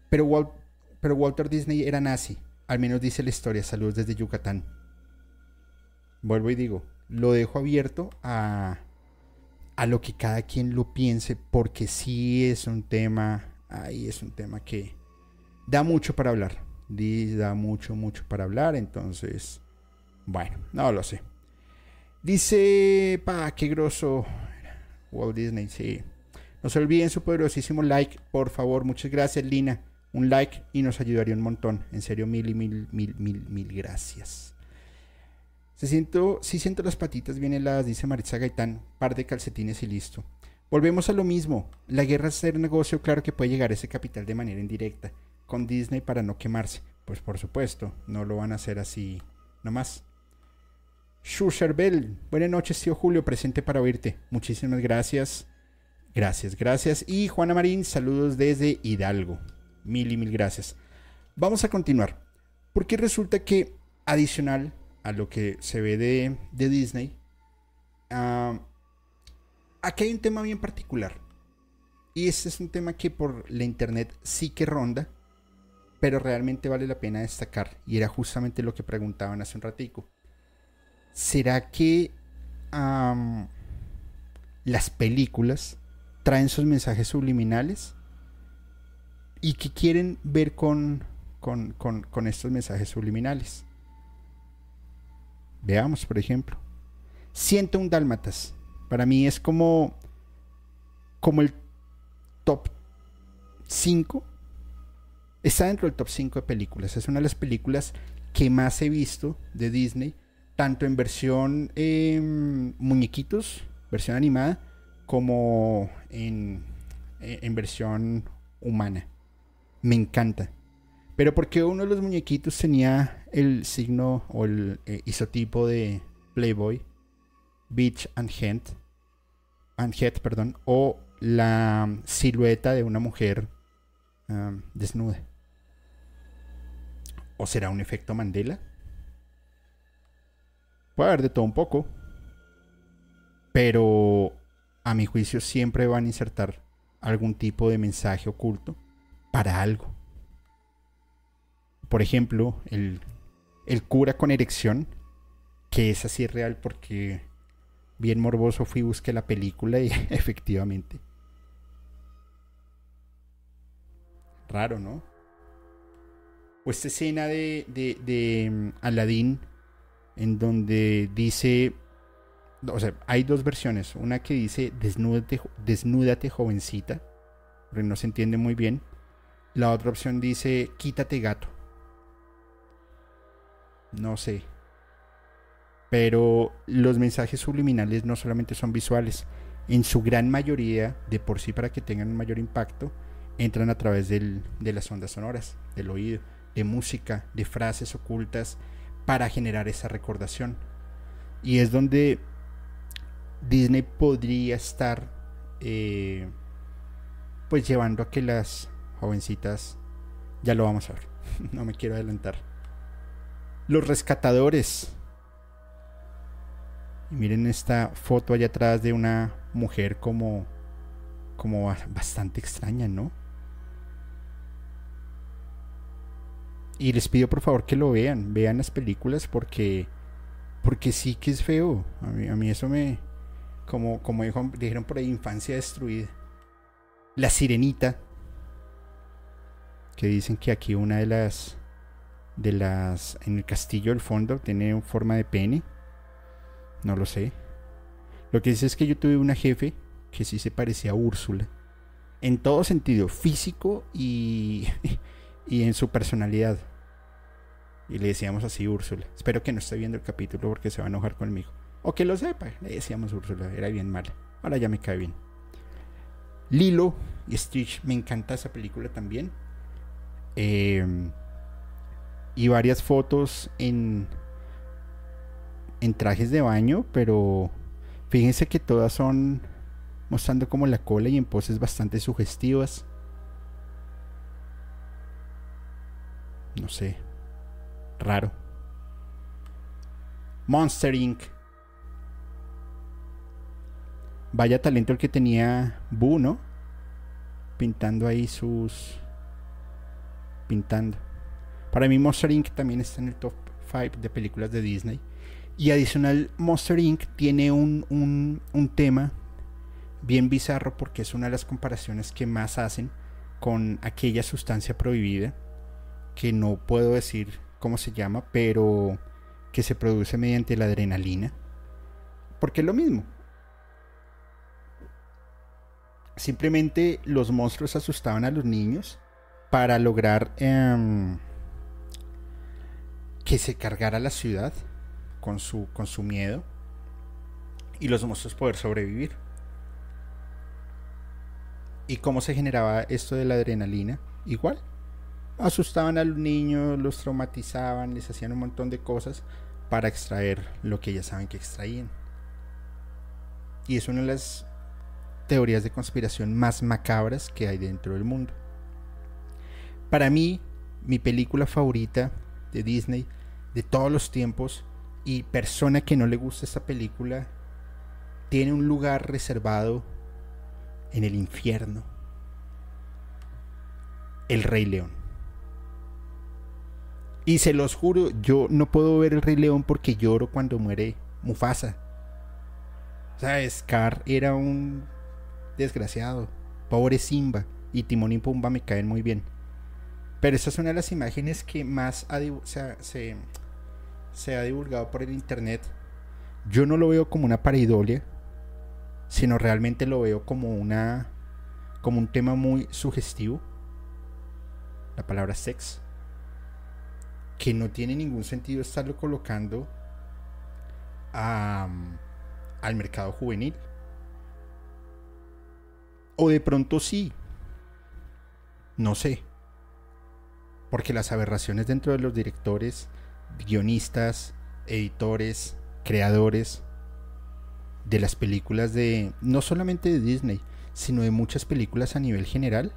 Speaker 1: Pero, pero Walter Disney era nazi. Al menos dice la historia. Saludos desde Yucatán. Vuelvo y digo, lo dejo abierto a, a lo que cada quien lo piense, porque sí es un tema, ahí es un tema que da mucho para hablar da mucho, mucho para hablar, entonces, bueno, no lo sé. Dice, pa, qué grosso Walt Disney, sí. No se olviden su poderosísimo like, por favor, muchas gracias, Lina. Un like y nos ayudaría un montón. En serio, mil y mil, mil, mil, mil gracias. Se siento, si siento las patitas bien heladas, dice Maritza Gaitán. Par de calcetines y listo. Volvemos a lo mismo. La guerra es ser negocio, claro que puede llegar ese capital de manera indirecta con Disney para no quemarse. Pues por supuesto, no lo van a hacer así nomás. Bell, buenas noches, tío Julio, presente para oírte. Muchísimas gracias. Gracias, gracias. Y Juana Marín, saludos desde Hidalgo. Mil y mil gracias. Vamos a continuar. Porque resulta que, adicional a lo que se ve de, Disney, uh, aquí hay un tema bien particular. Y este es un tema que por la internet sí que ronda pero realmente vale la pena destacar, y era justamente lo que preguntaban hace un ratico. ¿Será que las películas traen sus mensajes subliminales? ¿Y qué quieren ver con, con, con estos mensajes subliminales? Veamos, por ejemplo. Siento un Dálmatas. Para mí es como, como el top 5 Está dentro del top 5 de películas. Es una de las películas que más he visto de Disney, tanto en versión em, muñequitos, versión animada, como en, en versión humana. Me encanta. Pero porque uno de los muñequitos tenía el signo o el eh, isotipo de Playboy, Beach and Head, and Head, perdón, o la silueta de una mujer desnuda. ¿O será un efecto Mandela? Puede haber de todo un poco. Pero a mi juicio siempre van a insertar algún tipo de mensaje oculto para algo. Por ejemplo, el, el cura con erección, que es así real porque bien morboso fui busqué la película y efectivamente. Raro, ¿no? o esta escena de, de, de mm, Aladdin en donde dice, o sea, hay dos versiones, una que dice desnúdate, desnúdate jovencita, pero no se entiende muy bien, la otra opción dice quítate gato. No sé. Pero los mensajes subliminales no solamente son visuales, en su gran mayoría, de por sí para que tengan un mayor impacto, entran a través del, de las ondas sonoras, del oído de música, de frases ocultas para generar esa recordación. Y es donde Disney podría estar eh, pues llevando a que las jovencitas, ya lo vamos a ver, no me quiero adelantar. Los rescatadores. Y miren esta foto allá atrás de una mujer como, como bastante extraña, ¿no? Y les pido por favor que lo vean, vean las películas porque Porque sí que es feo. A mí, a mí eso me. Como, como dijeron por ahí, infancia destruida. La sirenita. Que dicen que aquí una de las. De las. En el castillo del fondo tiene forma de pene. No lo sé. Lo que dice es que yo tuve una jefe que sí se parecía a Úrsula. En todo sentido, físico y, y en su personalidad. Y le decíamos así Úrsula. Espero que no esté viendo el capítulo porque se va a enojar conmigo. O que lo sepa. Le decíamos Úrsula. Era bien mala. Ahora ya me cae bien. Lilo y Stitch. Me encanta esa película también. Em, y varias fotos en, en trajes de baño. Pero fíjense que todas son mostrando como la cola y en poses bastante sugestivas. No sé raro. Monster Inc. Vaya talento el que tenía Boo, ¿no? Pintando ahí sus... Pintando. Para mí Monster Inc. también está en el top 5 de películas de Disney. Y adicional, Monster Inc. tiene un, un, un tema bien bizarro porque es una de las comparaciones que más hacen con aquella sustancia prohibida que no puedo decir cómo se llama, pero que se produce mediante la adrenalina. Porque es lo mismo. Simplemente los monstruos asustaban a los niños para lograr em, que se cargara la ciudad con su, con su miedo y los monstruos poder sobrevivir. ¿Y cómo se generaba esto de la adrenalina? Igual, asustaban a los niños, los traumatizaban, les hacían un montón de cosas para extraer lo que ya saben que extraían. Y es una de las teorías de conspiración más macabras que hay dentro del mundo. Para mí, mi película favorita de Disney de todos los tiempos y persona que no le gusta esta película tiene un lugar reservado en el infierno. El Rey León. Y se los juro, yo no puedo ver el Rey León porque lloro cuando muere Mufasa. Sea, Scar era un desgraciado. Pobre Simba. Y Timón y Pumba me caen muy bien. Pero esa es una de las imágenes que más se, se, ha divulgado por el internet. Yo no lo veo como una pareidolia, sino realmente lo veo como una como un tema muy sugestivo. La palabra sex que no tiene ningún sentido estarlo colocando al mercado juvenil. O de pronto sí. No sé. Porque las aberraciones dentro de los directores, guionistas, editores, creadores de las películas de, no solamente de Disney, sino de muchas películas a nivel general,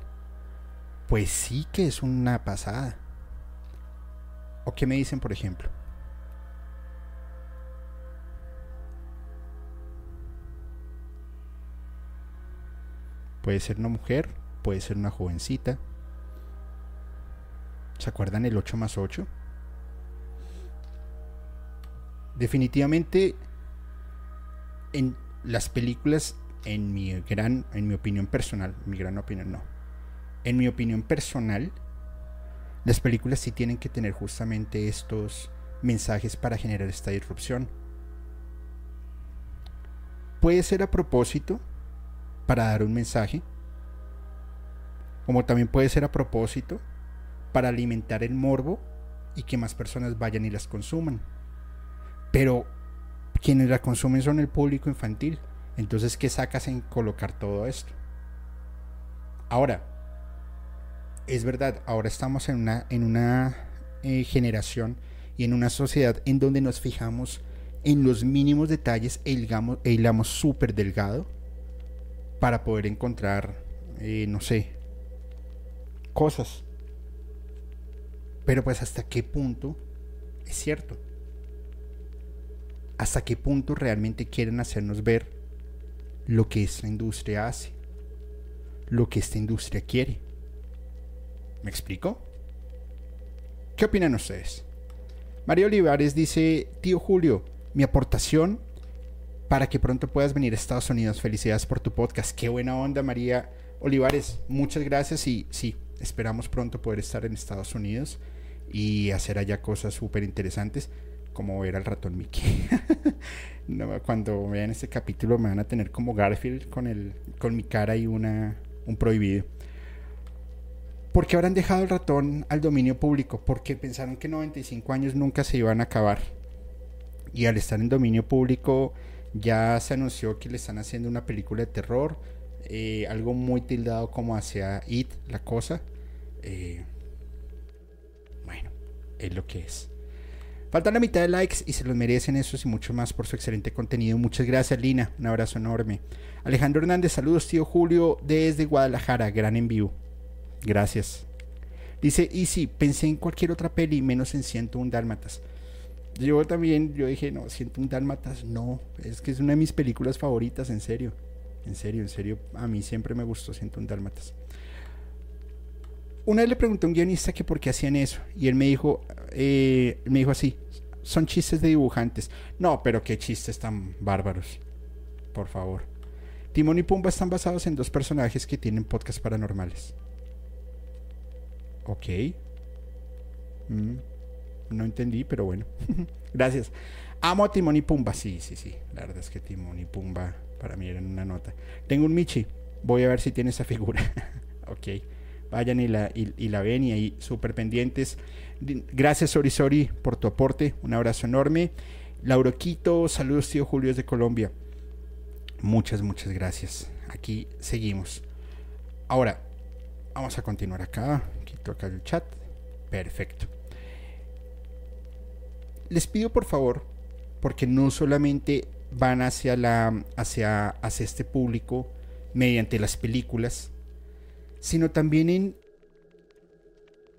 Speaker 1: pues sí que es una pasada. ¿O qué me dicen, por ejemplo? Puede ser una mujer, puede ser una jovencita. ¿Se acuerdan el 8 más 8? Definitivamente en las películas, en mi gran, en mi opinión personal, mi gran opinión no. En mi opinión personal, las películas sí tienen que tener justamente estos mensajes para generar esta disrupción. Puede ser a propósito para dar un mensaje, como también puede ser a propósito para alimentar el morbo y que más personas vayan y las consuman. Pero quienes la consumen son el público infantil. Entonces, ¿qué sacas en colocar todo esto? Ahora, es verdad, ahora estamos en una, en una eh, generación y en una sociedad en donde nos fijamos en los mínimos detalles e hilamos, e hilamos súper delgado para poder encontrar, eh, no sé, cosas. Pero pues hasta qué punto es cierto. Hasta qué punto realmente quieren hacernos ver lo que esta industria hace. Lo que esta industria quiere. ¿Me explico? ¿Qué opinan ustedes? María Olivares dice, tío Julio, mi aportación para que pronto puedas venir a Estados Unidos. Felicidades por tu podcast. Qué buena onda, María Olivares. Muchas gracias y sí, esperamos pronto poder estar en Estados Unidos y hacer allá cosas súper interesantes como ver al ratón Mickey. cuando vean este capítulo me van a tener como Garfield con, el, con mi cara y una, un prohibido. ¿Por qué habrán dejado el ratón al dominio público? Porque pensaron que 95 años nunca se iban a acabar. Y al estar en dominio público ya se anunció que le están haciendo una película de terror, eh, algo muy tildado como hacia It, la cosa. Eh, es lo que es. Faltan la mitad de likes y se los merecen esos y mucho más por su excelente contenido. Muchas gracias, Lina. Un abrazo enorme. Alejandro Hernández, saludos, tío Julio, desde Guadalajara. Gran en. Gracias. Dice, y sí, pensé en cualquier otra peli, menos en 101 Dálmatas yo también, yo dije, no, siento un Dálmatas, no, es que es una de mis películas favoritas, en serio, en serio, en serio, a mí siempre me gustó siento un Dálmatas. Una vez le pregunté a un guionista que por qué hacían eso, y él me dijo, eh, me dijo así, son chistes de dibujantes. No, pero qué chistes tan bárbaros, por favor. Timón y Pumba están basados en dos personajes que tienen podcasts paranormales. Ok. Mm. No entendí, pero bueno. Gracias. Amo a Timón y Pumba. Sí, sí, sí. La verdad es que Timón y Pumba para mí eran una nota. Tengo un Michi. Voy a ver si tiene esa figura. ok. Vayan y la, y, la ven y ahí súper pendientes. Gracias, Sori Sori, por tu aporte. Un abrazo enorme. Lauroquito, saludos, tío Julio de Colombia. Muchas, muchas gracias. Aquí seguimos. Ahora, vamos a continuar acá. Quito acá el chat. Perfecto les pido por favor, porque no solamente van hacia, la, hacia, hacia este público mediante las películas, sino también en,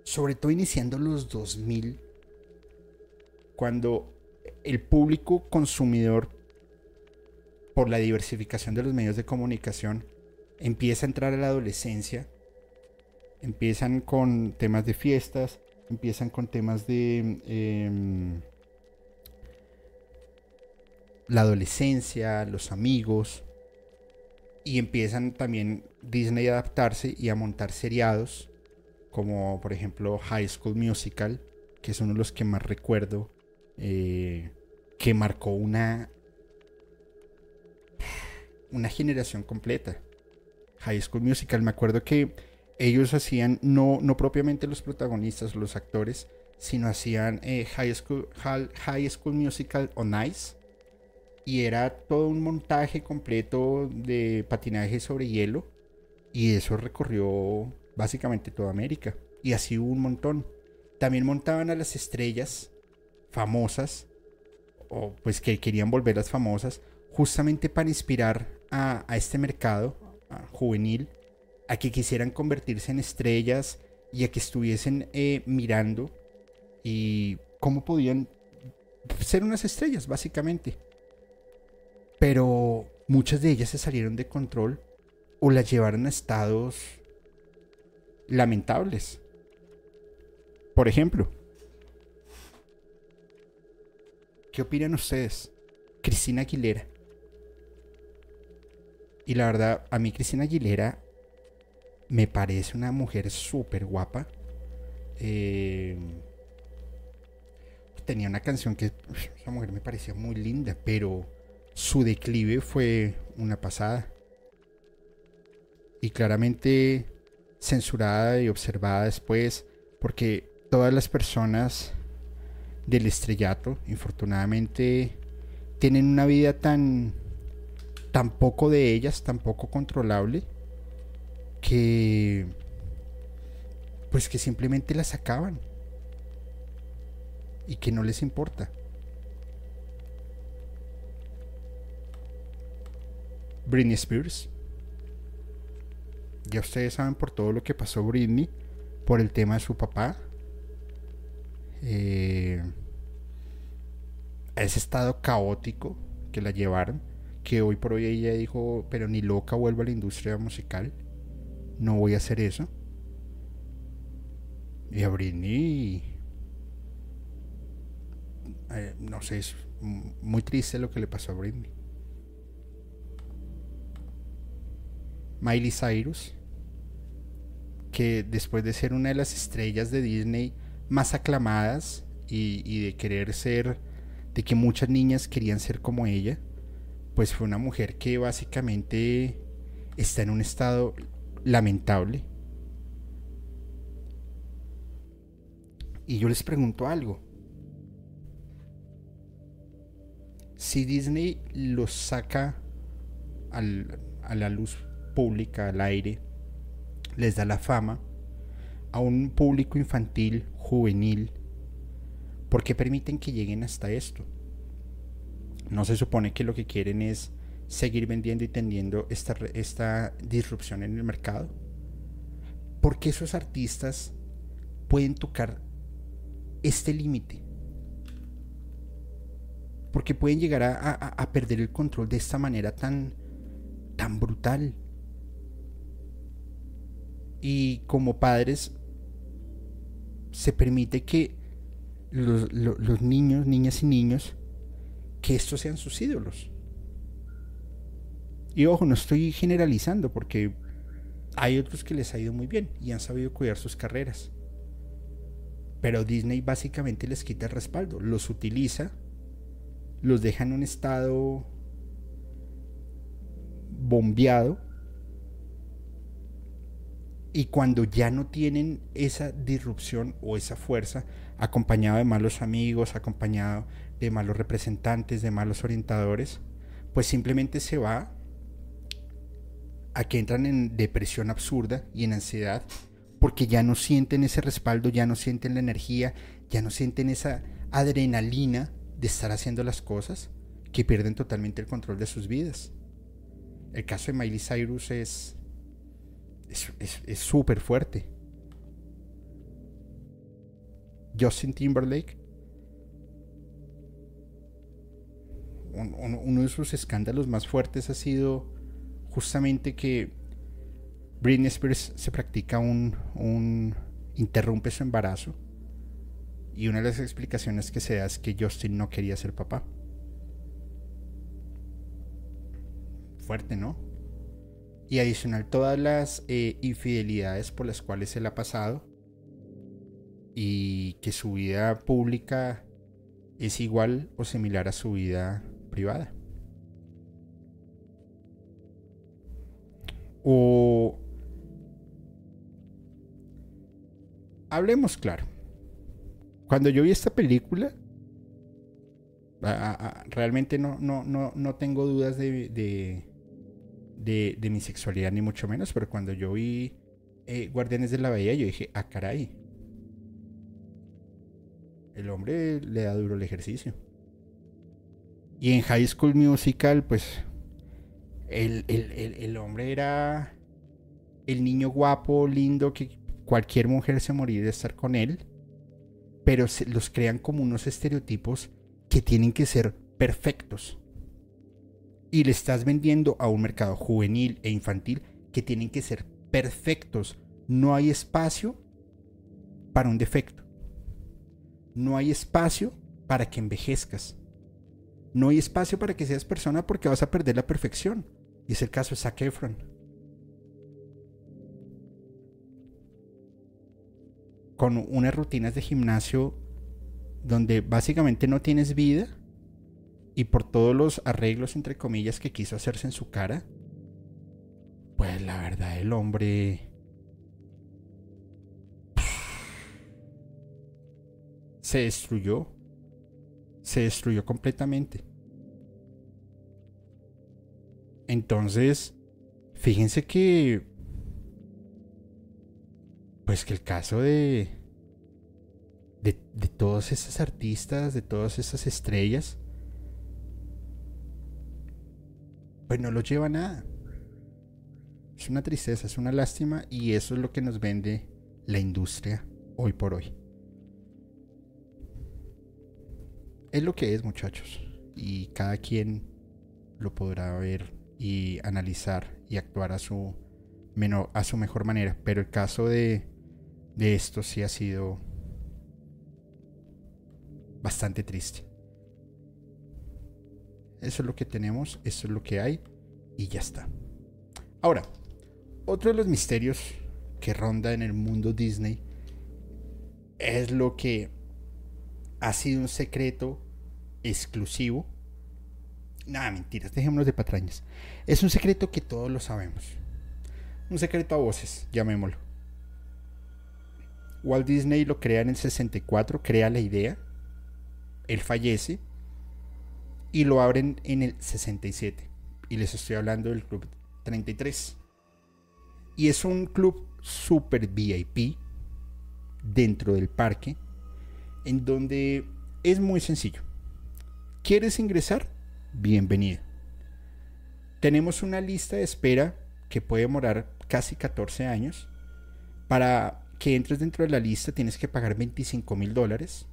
Speaker 1: sobre todo iniciando los 2000, cuando el público consumidor, por la diversificación de los medios de comunicación, empieza a entrar a la adolescencia, empiezan con temas de fiestas, empiezan con temas de... Em, la adolescencia, los amigos, y empiezan también Disney adaptarse y a montar seriados, como por ejemplo High School Musical, que es uno de los que más recuerdo, eh, que marcó una, una generación completa. High School Musical, me acuerdo que ellos hacían, no, no propiamente los protagonistas, los actores, sino hacían eh, High, School, High School Musical on Ice y era todo un montaje completo de patinaje sobre hielo y eso recorrió básicamente toda América y así hubo un montón. También montaban a las estrellas famosas o pues que querían volverlas famosas justamente para inspirar a, este mercado juvenil a que quisieran convertirse en estrellas y a que estuviesen eh, mirando y cómo podían ser unas estrellas básicamente pero muchas de ellas se salieron de control o las llevaron a estados lamentables. Por ejemplo, ¿qué opinan ustedes? Cristina Aguilera. Y la verdad, a mí Cristina Aguilera me parece una mujer súper guapa. Eh, tenía una canción que esa mujer me parecía muy linda, pero su declive fue una pasada. Y claramente censurada y observada después, porque todas las personas del estrellato, infortunadamente, tienen una vida tan, tan poco de ellas, tan poco controlable, que pues que simplemente las acaban y que no les importa. Britney Spears. Ya ustedes saben por todo lo que pasó Britney, por el tema de su papá. Eh, ese estado caótico que la llevaron, que hoy por hoy ella dijo, pero ni loca vuelvo a la industria musical, no voy a hacer eso. Y a Britney eh, no sé, es muy triste lo que le pasó a Britney. Miley Cyrus, que después de ser una de las estrellas de Disney más aclamadas y, de querer ser, de que muchas niñas querían ser como ella, pues fue una mujer que básicamente está en un estado lamentable. Y yo les pregunto algo. Si Disney los saca a la luz pública, al aire, les da la fama a un público infantil, juvenil, ¿por qué permiten que lleguen hasta esto? No se supone que lo que quieren es seguir vendiendo y tendiendo esta, esta disrupción en el mercado. ¿Por qué esos artistas pueden tocar este límite? Porque pueden llegar a, a, perder el control de esta manera tan, tan brutal. Y como padres, se permite que los, niños, niñas y niños, que estos sean sus ídolos. Y ojo, no estoy generalizando porque hay otros que les ha ido muy bien y han sabido cuidar sus carreras. Pero Disney básicamente les quita el respaldo, los utiliza, los deja en un estado bombeado y cuando ya no tienen esa disrupción o esa fuerza, acompañado de malos amigos, acompañado de malos representantes, de malos orientadores, pues simplemente se va a que entran en depresión absurda y en ansiedad porque ya no sienten ese respaldo, ya no sienten la energía, ya no sienten esa adrenalina de estar haciendo las cosas que pierden totalmente el control de sus vidas. El caso de Miley Cyrus es es súper fuerte. Justin Timberlake, uno de sus escándalos más fuertes ha sido justamente que Britney Spears se practica un, un interrumpe su embarazo y una de las explicaciones que se da es que Justin no quería ser papá. Fuerte, ¿no? Y adicional todas las eh, infidelidades por las cuales él ha pasado y que su vida pública es igual o similar a su vida privada. O hablemos claro. Cuando yo vi esta película, realmente no, no, no, no tengo dudas de, de, de, mi sexualidad, ni mucho menos, pero cuando yo vi eh, Guardianes de la Bahía, yo dije, ah, caray. El hombre le da duro el ejercicio. Y en High School Musical, pues el, hombre era el niño guapo, lindo, que cualquier mujer se moriría de estar con él, pero se, los crean como unos estereotipos que tienen que ser perfectos. Y le estás vendiendo a un mercado juvenil e infantil que tienen que ser perfectos. No hay espacio para un defecto. No hay espacio para que envejezcas. No hay espacio para que seas persona porque vas a perder la perfección. Y es el caso de Zac Efron. Con unas rutinas de gimnasio donde básicamente no tienes vida y por todos los arreglos entre comillas que quiso hacerse en su cara, pues la verdad el hombre se destruyó, se destruyó completamente. Entonces, fíjense que, pues que el caso de, de, de todos esos artistas, de todas esas estrellas, pues no lo lleva a nada. Es una tristeza, es una lástima y eso es lo que nos vende la industria hoy por hoy. Es lo que es, muchachos. Y cada quien lo podrá ver y analizar y actuar a su, a su mejor manera. Pero el caso de, de esto sí ha sido bastante triste. Eso es lo que tenemos, eso es lo que hay y ya está. Ahora, otro de los misterios que ronda en el mundo Disney es lo que ha sido un secreto exclusivo. Nada, mentiras, dejémonos de patrañas. Es un secreto que todos lo sabemos. Un secreto a voces, llamémoslo. Walt Disney lo crea en el 64, crea la idea, él fallece y lo abren en el 67. Y les estoy hablando del Club 33. Y es un club super VIP dentro del parque en donde es muy sencillo. ¿Quieres ingresar? Bienvenido. Tenemos una lista de espera que puede demorar casi 14 años. Para que entres dentro de la lista tienes que pagar 25 mil dólares.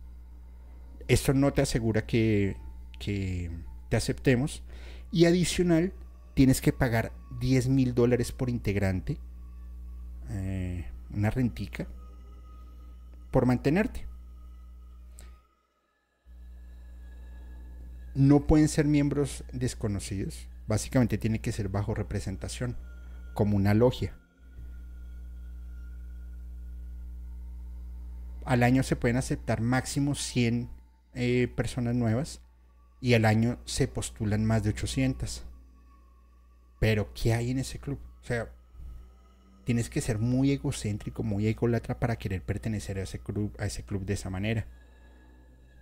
Speaker 1: Esto no te asegura que, que te aceptemos. Y adicional, tienes que pagar 10 mil dólares por integrante. Eh, una rentica. Por mantenerte. No pueden ser miembros desconocidos. Básicamente tiene que ser bajo representación, como una logia. Al año se pueden aceptar máximo 100 eh, personas nuevas y al año se postulan más de 800. Pero, ¿qué hay en ese club? O sea, tienes que ser muy egocéntrico, muy ególatra para querer pertenecer a ese club, a ese club de esa manera.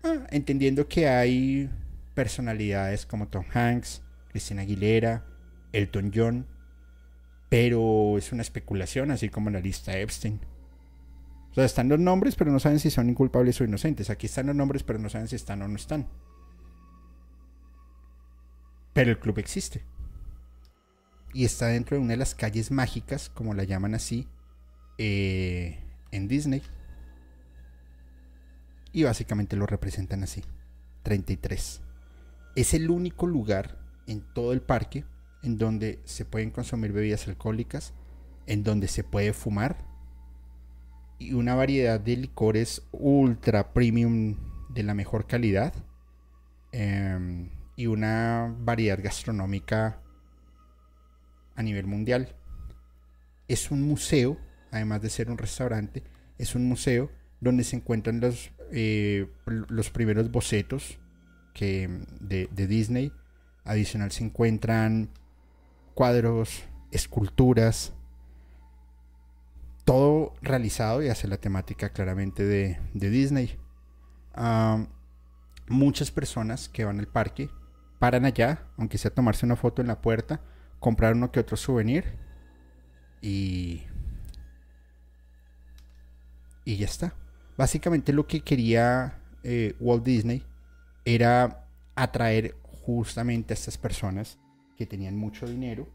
Speaker 1: Ah, entendiendo que hay personalidades como Tom Hanks, Cristina Aguilera, Elton John, pero es una especulación, así como la lista Epstein. O sea, están los nombres, pero no saben si son inculpables o inocentes. Aquí están los nombres, pero no saben si están o no están. Pero el club existe. Y está dentro de una de las calles mágicas, como la llaman así, eh, en Disney. Y básicamente lo representan así. 33. Es el único lugar en todo el parque en donde se pueden consumir bebidas alcohólicas, en donde se puede fumar y una variedad de licores ultra premium de la mejor calidad em, y una variedad gastronómica a nivel mundial. Es un museo, además de ser un restaurante, es un museo donde se encuentran los, eh, los primeros bocetos que, de, de Disney. Adicional se encuentran cuadros, esculturas, todo realizado y hace la temática claramente de, de Disney. muchas personas que van al parque paran allá, aunque sea tomarse una foto en la puerta, comprar uno que otro souvenir y y ya está. Básicamente lo que quería eh, Walt Disney era atraer justamente a estas personas que tenían mucho dinero,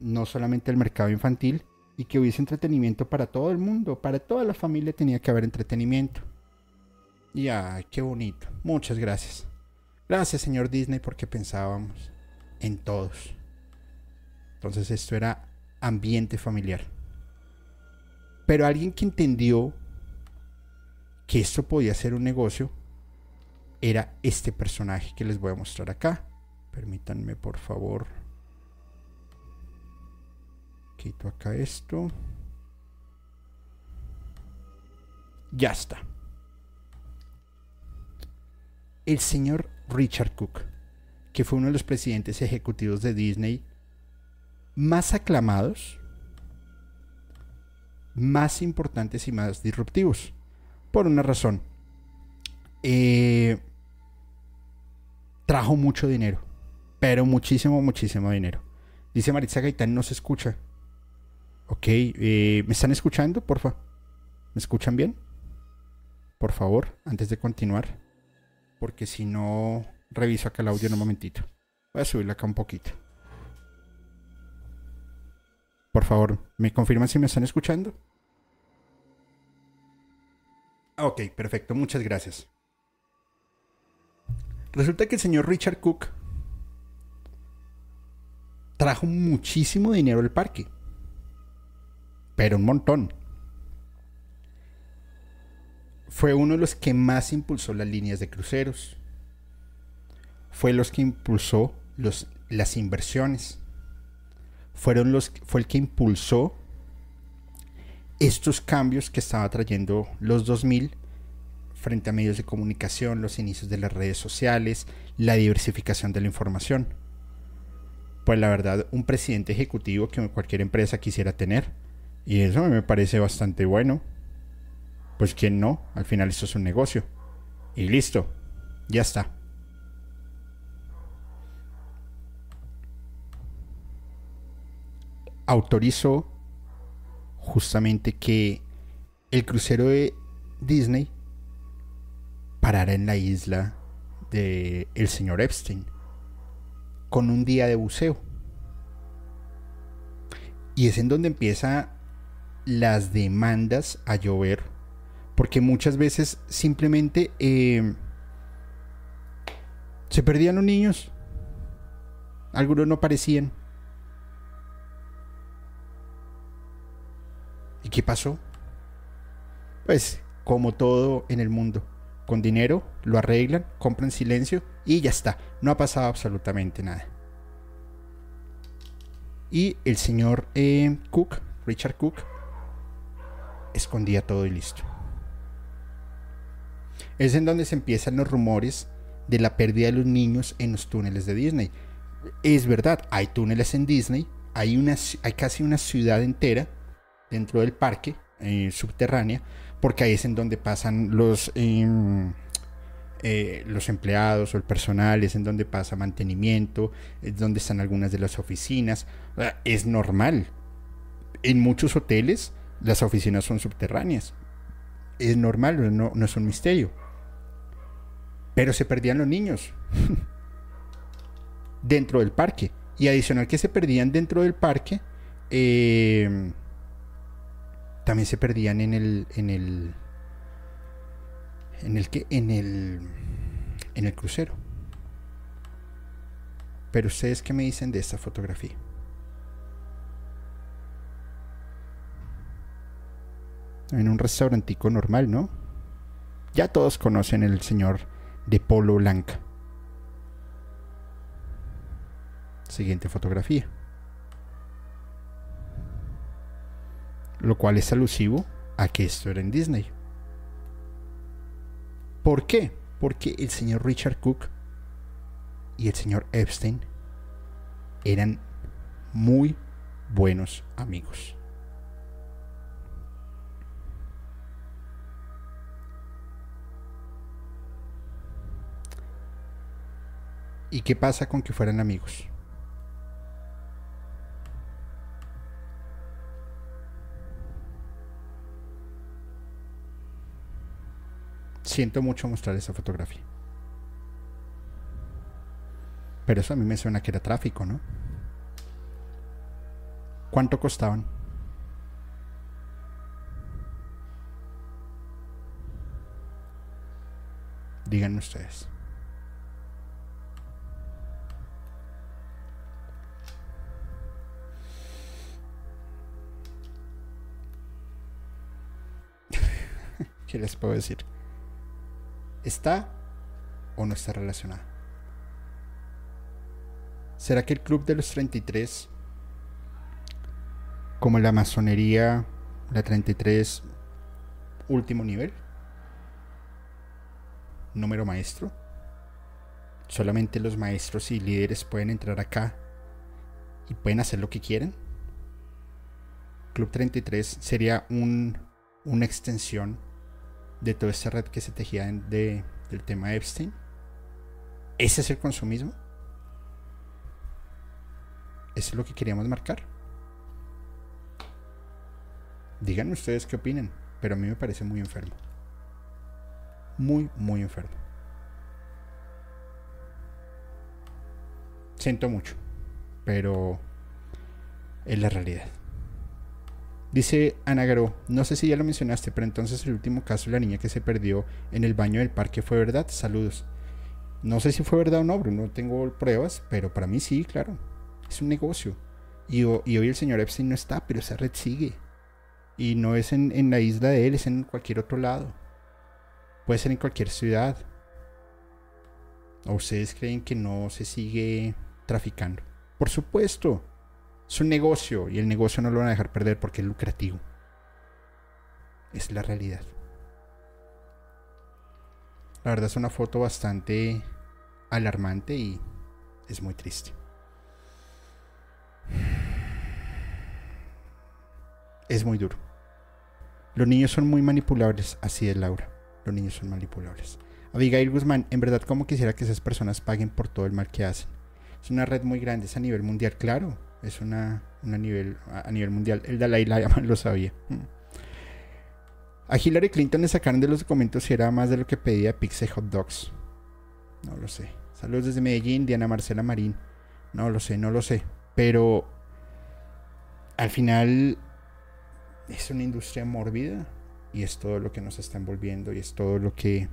Speaker 1: no solamente el mercado infantil, y que hubiese entretenimiento para todo el mundo, para toda la familia tenía que haber entretenimiento. Y ay, qué bonito. Muchas gracias. Gracias, señor Disney, porque pensábamos en todos. Entonces esto era ambiente familiar. Pero alguien que entendió que esto podía ser un negocio era este personaje que les voy a mostrar acá. Permítanme, por favor. Quito acá esto. Ya está. El señor Richard Cook, que fue uno de los presidentes ejecutivos de Disney más aclamados, más importantes y más disruptivos. Por una razón. Eh, trajo mucho dinero. Pero muchísimo, muchísimo dinero. Dice Maritza Gaitán, no se escucha. Ok, eh, ¿me están escuchando? Porfa. ¿Me escuchan bien? Por favor, antes de continuar. Porque si no, reviso acá el audio en un momentito. Voy a subirlo acá un poquito. Por favor, ¿me confirman si me están escuchando? Ok, perfecto, muchas gracias. Resulta que el señor Richard Cook trajo muchísimo dinero al parque. Pero un montón. Fue uno de los que más impulsó las líneas de cruceros. fue los que impulsó las inversiones. Fueron los, fue el que impulsó estos cambios que estaba trayendo los 2000 frente a medios de comunicación, los inicios de las redes sociales, la diversificación de la información. Pues la verdad, un presidente ejecutivo que cualquier empresa quisiera tener. Y eso me parece bastante bueno. Pues quién no, al final esto es un negocio. Y listo, ya está. Autorizó justamente que el crucero de Disney parara en la isla de el señor Epstein con un día de buceo. Y es en donde empieza las demandas a llover, porque muchas veces simplemente eh, se perdían los niños, algunos no aparecían. ¿Y qué pasó? Pues como todo en el mundo, con dinero lo arreglan, compran silencio y ya está, no ha pasado absolutamente nada. Y el señor eh, Cook, Richard Cook, escondía todo y listo. Es en donde se empiezan los rumores de la pérdida de los niños en los túneles de Disney. Es verdad, hay túneles en Disney, hay, una, hay casi una ciudad entera dentro del parque eh, subterránea, porque ahí es en donde pasan los, em, eh, los empleados o el personal, es en donde pasa mantenimiento, es donde están algunas de las oficinas. Es normal. En muchos hoteles las oficinas son subterráneas. Es normal, no, no es un misterio. Pero se perdían los niños dentro del parque. Y adicional que se perdían dentro del parque, eh, también se perdían en el en el en el que en el en el crucero. Pero ustedes qué me dicen de esta fotografía? En un restaurantico normal, ¿no? Ya todos conocen el señor de polo blanca. Siguiente fotografía. lo cual es alusivo a que esto era en Disney. ¿Por qué? Porque el señor Richard Cook y el señor Epstein eran muy buenos amigos. ¿Y qué pasa con que fueran amigos? siento mucho mostrar esa fotografía. Pero eso a mí me suena que era tráfico, ¿no? ¿Cuánto costaban? Díganme ustedes. ¿Qué les puedo decir? ¿Está o no está relacionada? ¿Será que el Club de los 33, como la masonería, la 33, último nivel? Número maestro. Solamente los maestros y líderes pueden entrar acá y pueden hacer lo que quieren. Club 33 sería un, una extensión de toda esta red que se tejía de, del tema Epstein. ¿Ese es el consumismo? ¿Eso es lo que queríamos marcar? Díganme ustedes qué opinan, pero a mí me parece muy enfermo. Muy, muy enfermo. Siento mucho, pero es la realidad. Dice Ana Garó, no sé si ya lo mencionaste, pero entonces el último caso de la niña que se perdió en el baño del parque fue verdad. Saludos. No sé si fue verdad o no, Bruno, no tengo pruebas, pero para mí sí, claro. Es un negocio. Y, y hoy el señor Epstein no está, pero esa red sigue. Y no es en, en la isla de él, es en cualquier otro lado. Puede ser en cualquier ciudad. ¿O ustedes creen que no se sigue traficando? Por supuesto. Es un negocio y el negocio no lo van a dejar perder porque es lucrativo. Es la realidad. La verdad es una foto bastante alarmante y es muy triste. Es muy duro. Los niños son muy manipulables, así es Laura. Los niños son manipulables. Abigail Guzmán, en verdad como quisiera que esas personas paguen por todo el mal que hacen. Es una red muy grande, es a nivel mundial, claro. Es una, nivel, a nivel mundial. El Dalai Lama lo sabía. Mm. A Hillary Clinton le sacaron de los documentos si era más de lo que pedía Pixie Hot Dogs. No lo sé. Saludos desde Medellín, Diana Marcela Marín. No lo sé, no lo sé. Pero al final es una industria mórbida y es todo lo que nos está envolviendo y es todo lo que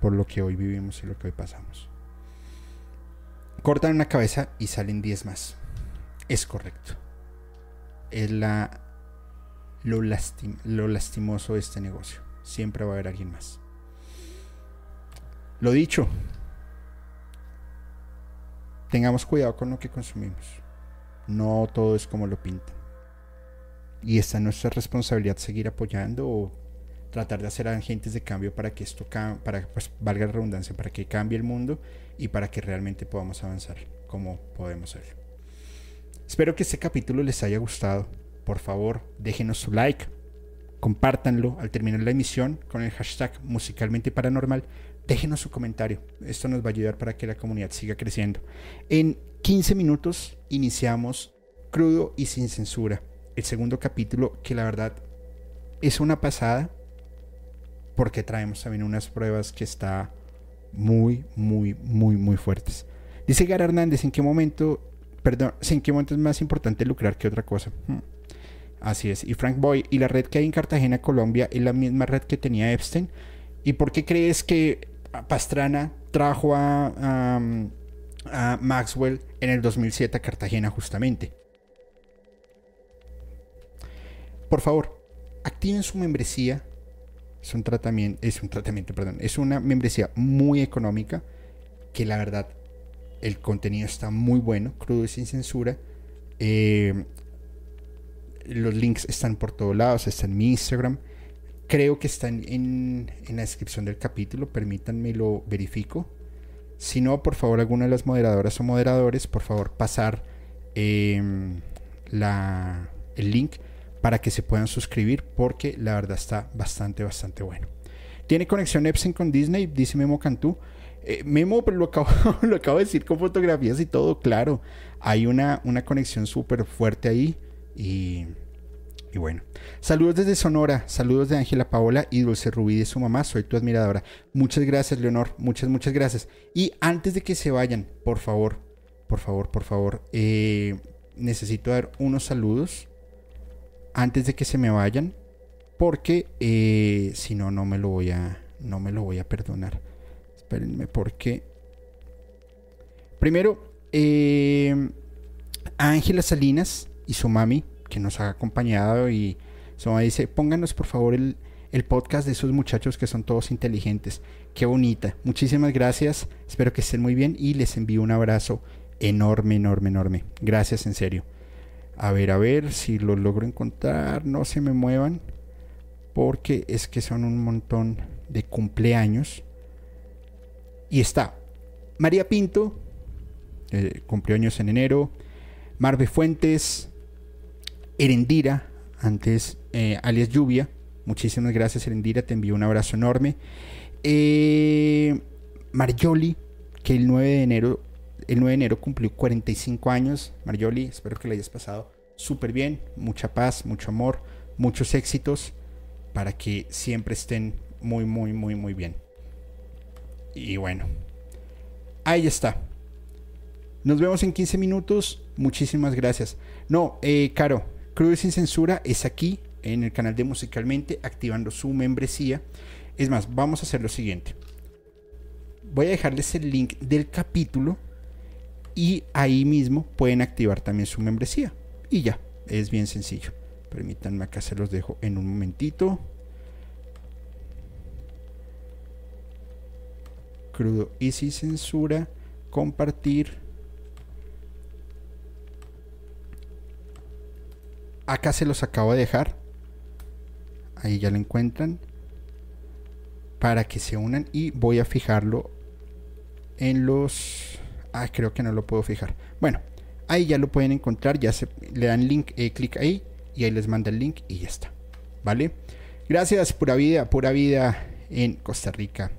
Speaker 1: por lo que hoy vivimos y lo que hoy pasamos. Cortan una cabeza y salen 10 más. Es correcto. Es la lo, lo lastimoso de este negocio. Siempre va a haber alguien más. Lo dicho, tengamos cuidado con lo que consumimos. No todo es como lo pintan. Y esta es nuestra responsabilidad seguir apoyando o tratar de hacer agentes de cambio para que esto para pues valga la redundancia, para que cambie el mundo y para que realmente podamos avanzar como podemos ser. Espero que este capítulo les haya gustado por favor déjenos su like, compártanlo al terminar la emisión con el hashtag musicalmente paranormal, déjenos su comentario, esto nos va a ayudar para que la comunidad siga creciendo. En 15 minutos iniciamos crudo y sin censura, el segundo capítulo que la verdad es una pasada porque traemos también unas pruebas que está muy, muy, muy, muy fuertes. Dice Gara Hernández, ¿en qué momento, perdón, en qué momento es más importante lucrar que otra cosa? Hmm. Así es. Y Frank Boy, ¿y la red que hay en Cartagena, Colombia, es la misma red que tenía Epstein? ¿Y por qué crees que Pastrana trajo a, Maxwell en el 2007 a Cartagena justamente? Por favor, activen su membresía. Es un tratamiento, es un tratamiento, perdón, es una membresía muy económica que la verdad el contenido está muy bueno, crudo y sin censura. Eh, los links están por todos lados, están en mi Instagram. Creo que están en, la descripción del capítulo, permítanme lo verifico. Si no, por favor, alguna de las moderadoras o moderadores, por favor, pasar em, la, el link para que se puedan suscribir, porque la verdad está bastante, bastante bueno. Tiene conexión Epson con Disney, dice Memo Cantú. Eh, Memo, lo acabo, lo acabo de decir con fotografías y todo, claro. Hay una, una conexión súper fuerte ahí. Y, bueno, saludos desde Sonora, saludos de Ángela Paola y Dulce Rubí de su mamá, soy tu admiradora. Muchas gracias, Leonor, muchas, muchas gracias. Y antes de que se vayan, por favor, por favor, por favor, eh, necesito dar unos saludos antes de que se me vayan, porque eh, si no, no me lo voy a, no me lo voy a perdonar. Espérenme, porque primero, eh, Ángela Salinas y su mami, que nos ha acompañado. Y su mamá dice, pónganos por favor el, podcast de esos muchachos que son todos inteligentes. Qué bonita. Muchísimas gracias. Espero que estén muy bien y les envío un abrazo enorme, enorme, enorme. Gracias, en serio. A ver, a ver si lo logro encontrar. No se me muevan. Porque es que son un montón de cumpleaños. Y está. María Pinto. Eh, cumplió años en enero. Marve Fuentes. Erendira, antes eh, alias Lluvia. Muchísimas gracias, Erendira. Te envío un abrazo enorme. Eh, Marjoli, que el 9 de enero, el 9 de enero cumplió 45 años. Marjoli, espero que le hayas pasado súper bien. Mucha paz, mucho amor, muchos éxitos para que siempre estén muy, muy, muy, muy bien. Y bueno, ahí está. Nos vemos en 15 minutos. Muchísimas gracias. No, eh, Caro, Crudo sin censura es aquí, en el canal de Musicalmente, activando su membresía. Es más, vamos a hacer lo siguiente. Voy a dejarles el link del capítulo y ahí mismo pueden activar también su membresía. Y ya, es bien sencillo. Permítanme acá se los dejo en un momentito. Crudo. Y si censura, compartir. Acá se los acabo de dejar. Ahí ya lo encuentran. Para que se unan. Y voy a fijarlo en los... Ah, creo que no lo puedo fijar. Bueno, ahí ya lo pueden encontrar. Ya se le dan link, eh, clic ahí. Y ahí les manda el link y ya está. ¿Vale? Gracias, pura vida, pura vida en Costa Rica.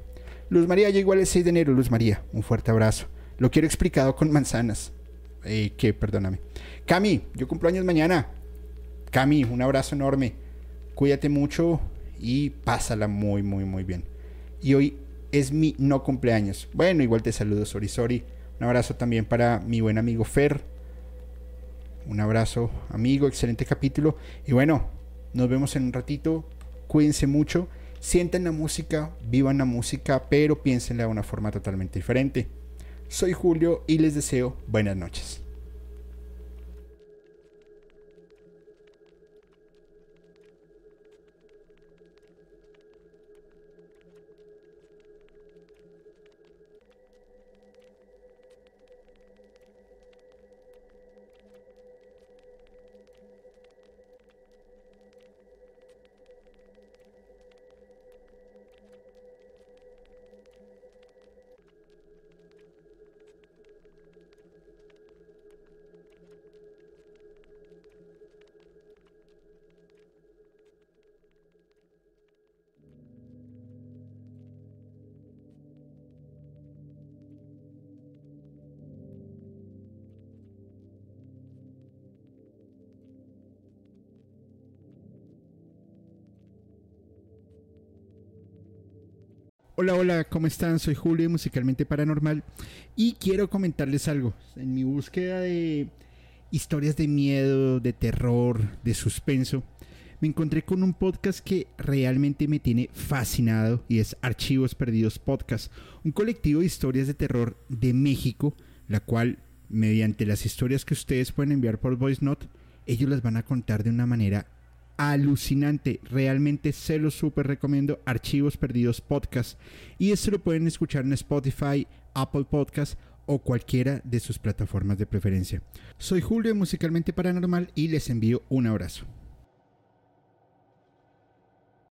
Speaker 1: Luz María llegó el 6 de enero. Luz María, un fuerte abrazo. Lo quiero explicado con manzanas. Eh, que, perdóname. Cami, yo cumplo años mañana. Cami, un abrazo enorme. Cuídate mucho y pásala muy, muy, muy bien. Y hoy es mi no cumpleaños. Bueno, igual te saludo, Sori Sori. Un abrazo también para mi buen amigo Fer. Un abrazo, amigo. Excelente capítulo. Y bueno, nos vemos en un ratito. Cuídense mucho. Sienten la música, vivan la música, pero piénsenla de una forma totalmente diferente. Soy Julio y les deseo buenas noches. Hola, hola, ¿cómo están? Soy Julio, Musicalmente Paranormal, y quiero comentarles algo. En mi búsqueda de historias de miedo, de terror, de suspenso, me encontré con un podcast que realmente me tiene fascinado y es Archivos Perdidos Podcast, un colectivo de historias de terror de México, la cual, mediante las historias que ustedes pueden enviar por Voice Note, ellos las van a contar de una manera alucinante. Realmente se lo súper recomiendo. Archivos Perdidos Podcast. Y esto lo pueden escuchar en Spotify, Apple Podcast o cualquiera de sus plataformas de preferencia. Soy Julio Musicalmente Paranormal y les envío un abrazo.